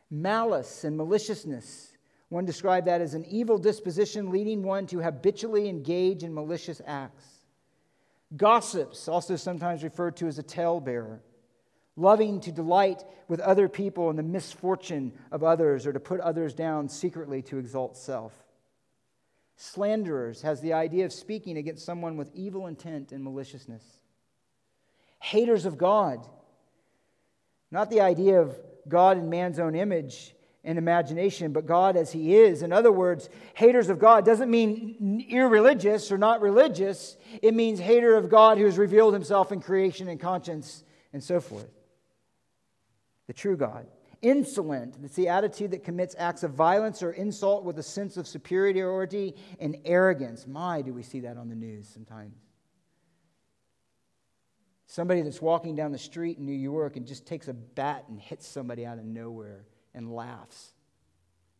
malice, and maliciousness. One described that as an evil disposition leading one to habitually engage in malicious acts. Gossips, also sometimes referred to as a talebearer, loving to delight with other people in the misfortune of others or to put others down secretly to exalt self. Slanderers has the idea of speaking against someone with evil intent and maliciousness. Haters of God, not the idea of God in man's own image and imagination, but God as He is. In other words, haters of God doesn't mean irreligious or not religious. It means hater of God who has revealed Himself in creation and conscience and so forth. The true God. Insolent, it's the attitude that commits acts of violence or insult with a sense of superiority and arrogance. My, do we see that on the news sometimes. Somebody that's walking down the street in New York and just takes a bat and hits somebody out of nowhere and laughs,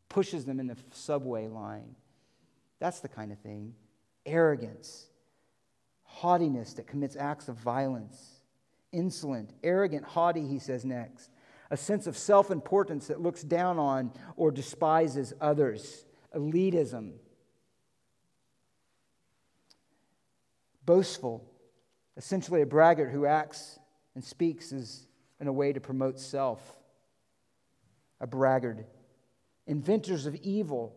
pushes them in the subway line. That's the kind of thing. Arrogance, haughtiness that commits acts of violence, insolent, arrogant, haughty, he says next. A sense of self importance that looks down on or despises others, elitism. Boastful, essentially a braggart who acts and speaks as in a way to promote self a braggart. Inventors of evil,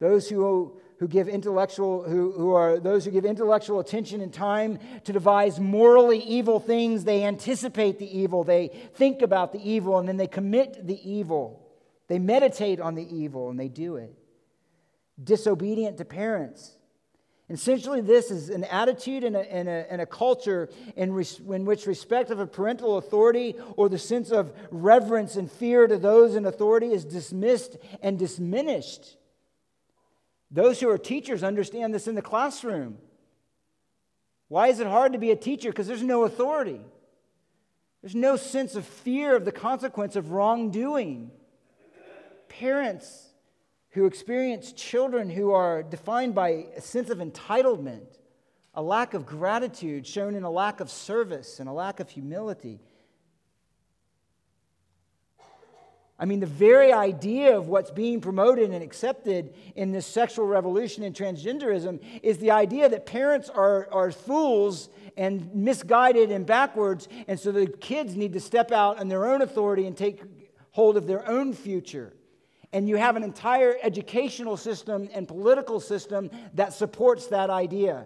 those who, who give intellectual who, who are those who give intellectual attention and time to devise morally evil things. They anticipate the evil. They think about the evil and then they commit the evil. They meditate on the evil and they do it. Disobedient to parents Essentially, this is an attitude and a, and a, and a culture in, res, in which respect of a parental authority or the sense of reverence and fear to those in authority is dismissed and diminished. Those who are teachers understand this in the classroom. Why is it hard to be a teacher? Because there's no authority. There's no sense of fear of the consequence of wrongdoing. Parents who experience children who are defined by a sense of entitlement, a lack of gratitude shown in a lack of service and a lack of humility. I mean, the very idea of what's being promoted and accepted in this sexual revolution and transgenderism is the idea that parents are, are fools and misguided and backwards, and so the kids need to step out on their own authority and take hold of their own future and you have an entire educational system and political system that supports that idea.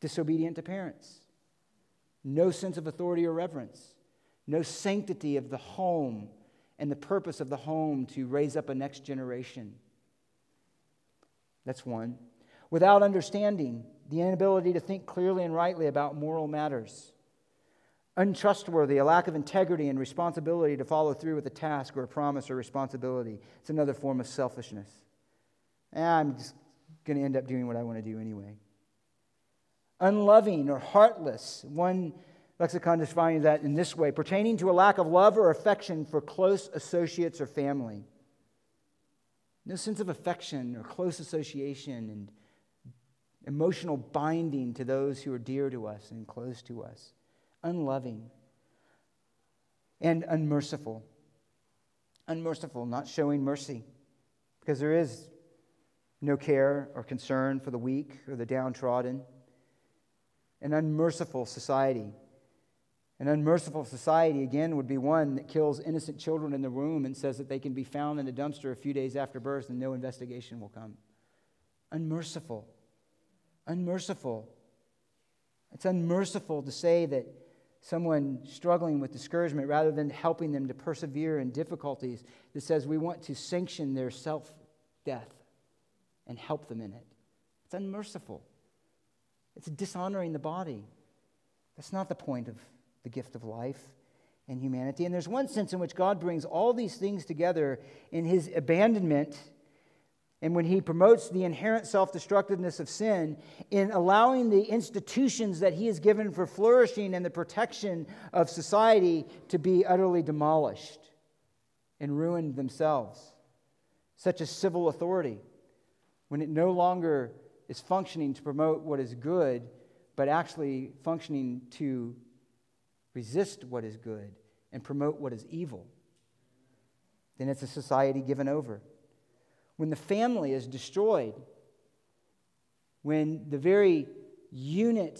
Disobedient to parents, no sense of authority or reverence, no sanctity of the home and the purpose of the home to raise up a next generation. That's one. Without understanding, the inability to think clearly and rightly about moral matters untrustworthy, a lack of integrity and responsibility to follow through with a task or a promise or responsibility. It's another form of selfishness. I'm just going to end up doing what I want to do anyway. Unloving or heartless. One lexicon defines that in this way pertaining to a lack of love or affection for close associates or family. No sense of affection or close association and emotional binding to those who are dear to us and close to us unloving, and unmerciful. Unmerciful, not showing mercy, because there is no care or concern for the weak or the downtrodden. An unmerciful society. An unmerciful society, again, would be one that kills innocent children in the womb and says that they can be found in a dumpster a few days after birth and no investigation will come. Unmerciful. Unmerciful. It's unmerciful to say that someone struggling with discouragement rather than helping them to persevere in difficulties that says we want to sanction their self death and help them in it. It's unmerciful, it's dishonoring the body. That's not the point of the gift of life and humanity. And there's one sense in which God brings all these things together in his abandonment and when he promotes the inherent self destructiveness of sin in allowing the institutions that he has given for flourishing and the protection of society to be utterly demolished and ruined themselves, such as civil authority, when it no longer is functioning to promote what is good, but actually functioning to resist what is good and promote what is evil, then it's a society given over. When the family is destroyed, when the very unit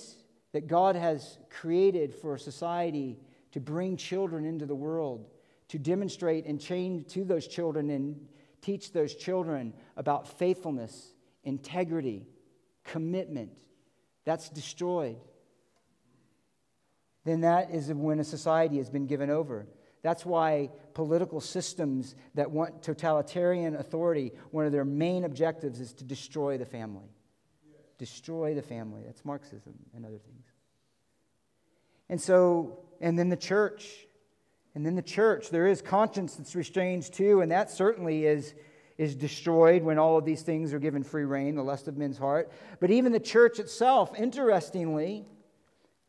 that God has created for society to bring children into the world, to demonstrate and change to those children and teach those children about faithfulness, integrity, commitment, that's destroyed. Then that is when a society has been given over. That's why political systems that want totalitarian authority, one of their main objectives is to destroy the family. Destroy the family. That's Marxism and other things. And so, and then the church. And then the church. There is conscience that's restrained too, and that certainly is is destroyed when all of these things are given free rein, the lust of men's heart. But even the church itself, interestingly,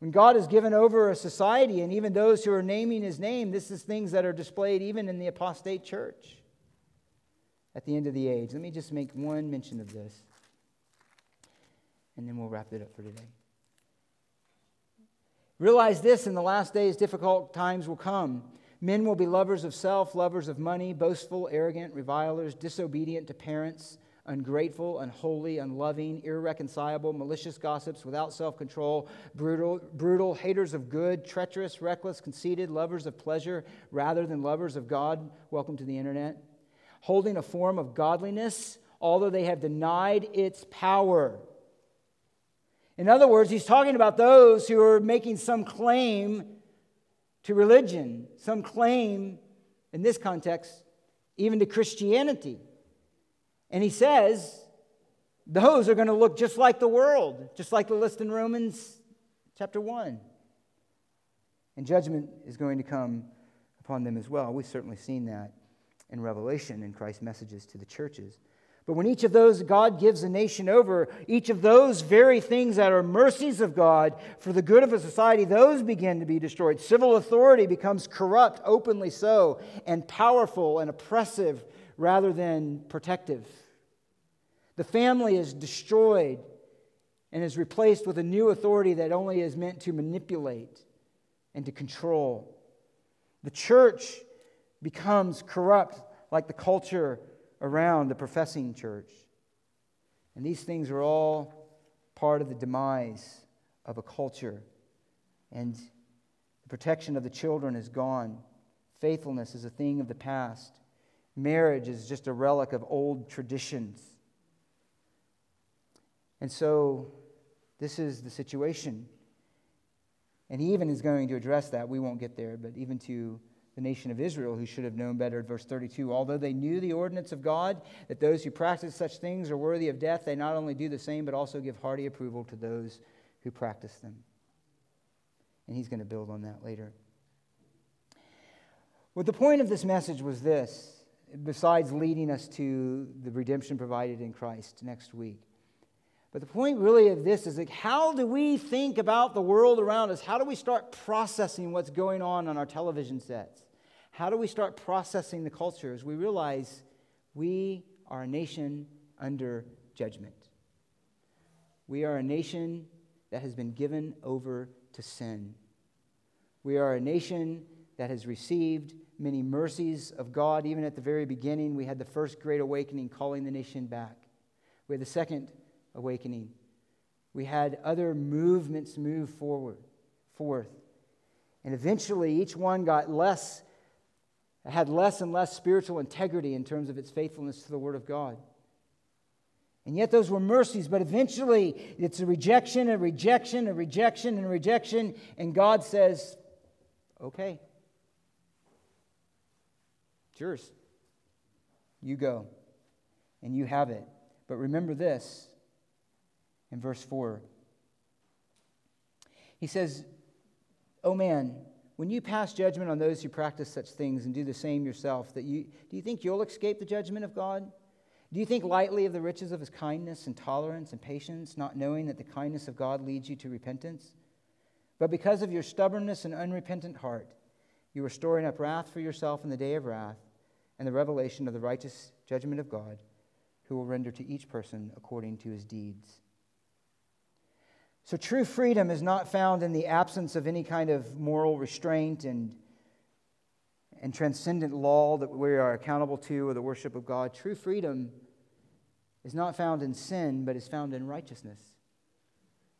when God has given over a society and even those who are naming his name, this is things that are displayed even in the apostate church at the end of the age. Let me just make one mention of this, and then we'll wrap it up for today. Realize this in the last days, difficult times will come. Men will be lovers of self, lovers of money, boastful, arrogant, revilers, disobedient to parents, ungrateful, unholy, unloving, irreconcilable, malicious gossips, without self control, brutal, brutal, haters of good, treacherous, reckless, conceited, lovers of pleasure rather than lovers of God. Welcome to the internet. Holding a form of godliness, although they have denied its power. In other words, he's talking about those who are making some claim to religion, some claim, in this context, even to Christianity. And he says, those are going to look just like the world, just like the list in Romans chapter 1. And judgment is going to come upon them as well. We've certainly seen that in Revelation in Christ's messages to the churches. But when each of those God gives a nation over, each of those very things that are mercies of God for the good of a society, those begin to be destroyed. Civil authority becomes corrupt, openly so, and powerful and oppressive rather than protective. The family is destroyed and is replaced with a new authority that only is meant to manipulate and to control. The church becomes corrupt like the culture around the professing church. And these things are all part of the demise of a culture. And the protection of the children is gone. Faithfulness is a thing of the past. Marriage is just a relic of old traditions. And so, this is the situation. And he even is going to address that. We won't get there, but even to the nation of Israel, who should have known better, verse 32. Although they knew the ordinance of God, that those who practice such things are worthy of death, they not only do the same, but also give hearty approval to those who practice them. And he's going to build on that later. Well, the point of this message was this, besides leading us to the redemption provided in Christ next week. But the point really of this is like, how do we think about the world around us? How do we start processing what's going on on our television sets? How do we start processing the culture as we realize we are a nation under judgment? We are a nation that has been given over to sin. We are a nation that has received many mercies of God. Even at the very beginning, we had the first great awakening calling the nation back. We had the second awakening. We had other movements move forward, forth. And eventually, each one got less, had less and less spiritual integrity in terms of its faithfulness to the Word of God. And yet, those were mercies, but eventually, it's a rejection, a rejection, a rejection, and rejection. And God says, okay, it's yours. You go, and you have it. But remember this in verse 4. He says, Oh man, when you pass judgment on those who practice such things and do the same yourself, that you, do you think you'll escape the judgment of God? Do you think lightly of the riches of his kindness and tolerance and patience, not knowing that the kindness of God leads you to repentance? But because of your stubbornness and unrepentant heart, you are storing up wrath for yourself in the day of wrath and the revelation of the righteous judgment of God, who will render to each person according to his deeds. So, true freedom is not found in the absence of any kind of moral restraint and and transcendent law that we are accountable to or the worship of God. True freedom is not found in sin, but is found in righteousness.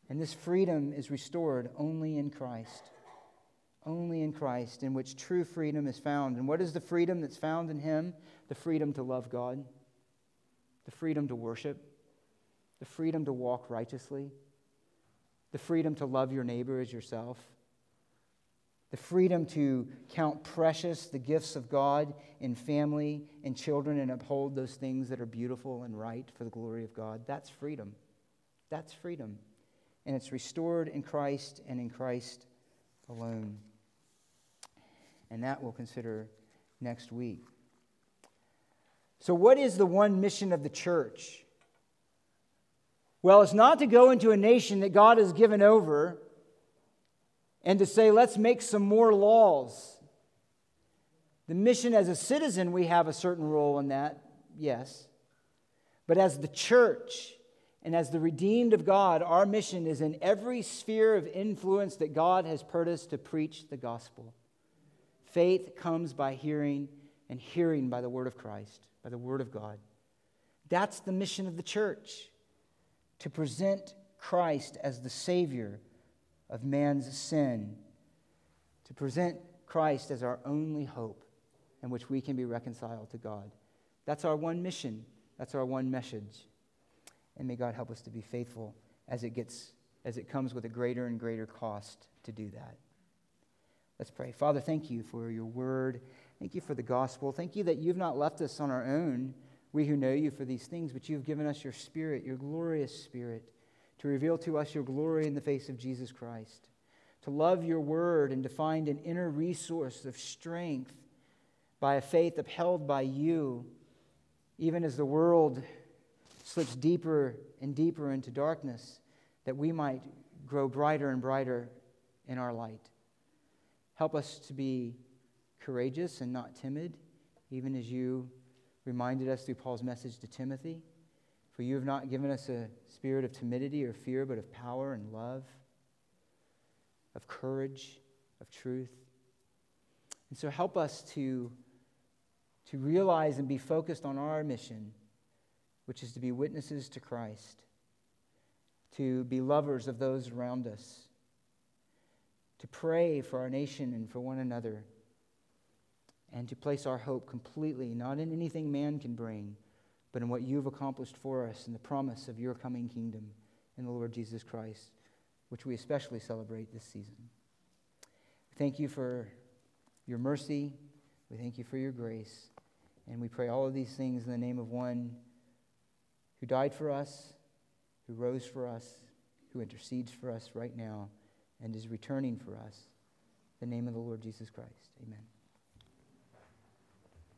And this freedom is restored only in Christ. Only in Christ, in which true freedom is found. And what is the freedom that's found in Him? The freedom to love God, the freedom to worship, the freedom to walk righteously, the freedom to love your neighbor as yourself the freedom to count precious the gifts of God in family and children and uphold those things that are beautiful and right for the glory of God. That's freedom. That's freedom. And it's restored in Christ and in Christ alone. And that we'll consider next week. So, what is the one mission of the church? Well, it's not to go into a nation that God has given over and to say, let's make some more laws. The mission as a citizen, we have a certain role in that, yes. But as the church and as the redeemed of God, our mission is in every sphere of influence that God has put us to preach the gospel. Faith comes by hearing, and hearing by the word of Christ, by the word of God. That's the mission of the church to present Christ as the Savior of man's sin, to present Christ as our only hope in which we can be reconciled to God. That's our one mission. That's our one message. And may God help us to be faithful as it gets as it comes with a greater and greater cost to do that. Let's pray. Father, thank you for your word. Thank you for the gospel. Thank you that you've not left us on our own, we who know you for these things, but you've given us your spirit, your glorious spirit to reveal to us your glory in the face of Jesus Christ, to love your word and to find an inner resource of strength by a faith upheld by you, even as the world slips deeper and deeper into darkness, that we might grow brighter and brighter in our light. Help us to be courageous and not timid, even as you reminded us through Paul's message to Timothy. For you have not given us a spirit of timidity or fear, but of power and love, of courage, of truth. And so help us to, to realize and be focused on our mission, which is to be witnesses to Christ, to be lovers of those around us, to pray for our nation and for one another, and to place our hope completely, not in anything man can bring but in what you've accomplished for us and the promise of your coming kingdom in the Lord Jesus Christ, which we especially celebrate this season. Thank you for your mercy. We thank you for your grace. And we pray all of these things in the name of one who died for us, who rose for us, who intercedes for us right now, and is returning for us. The name of the Lord Jesus Christ. Amen.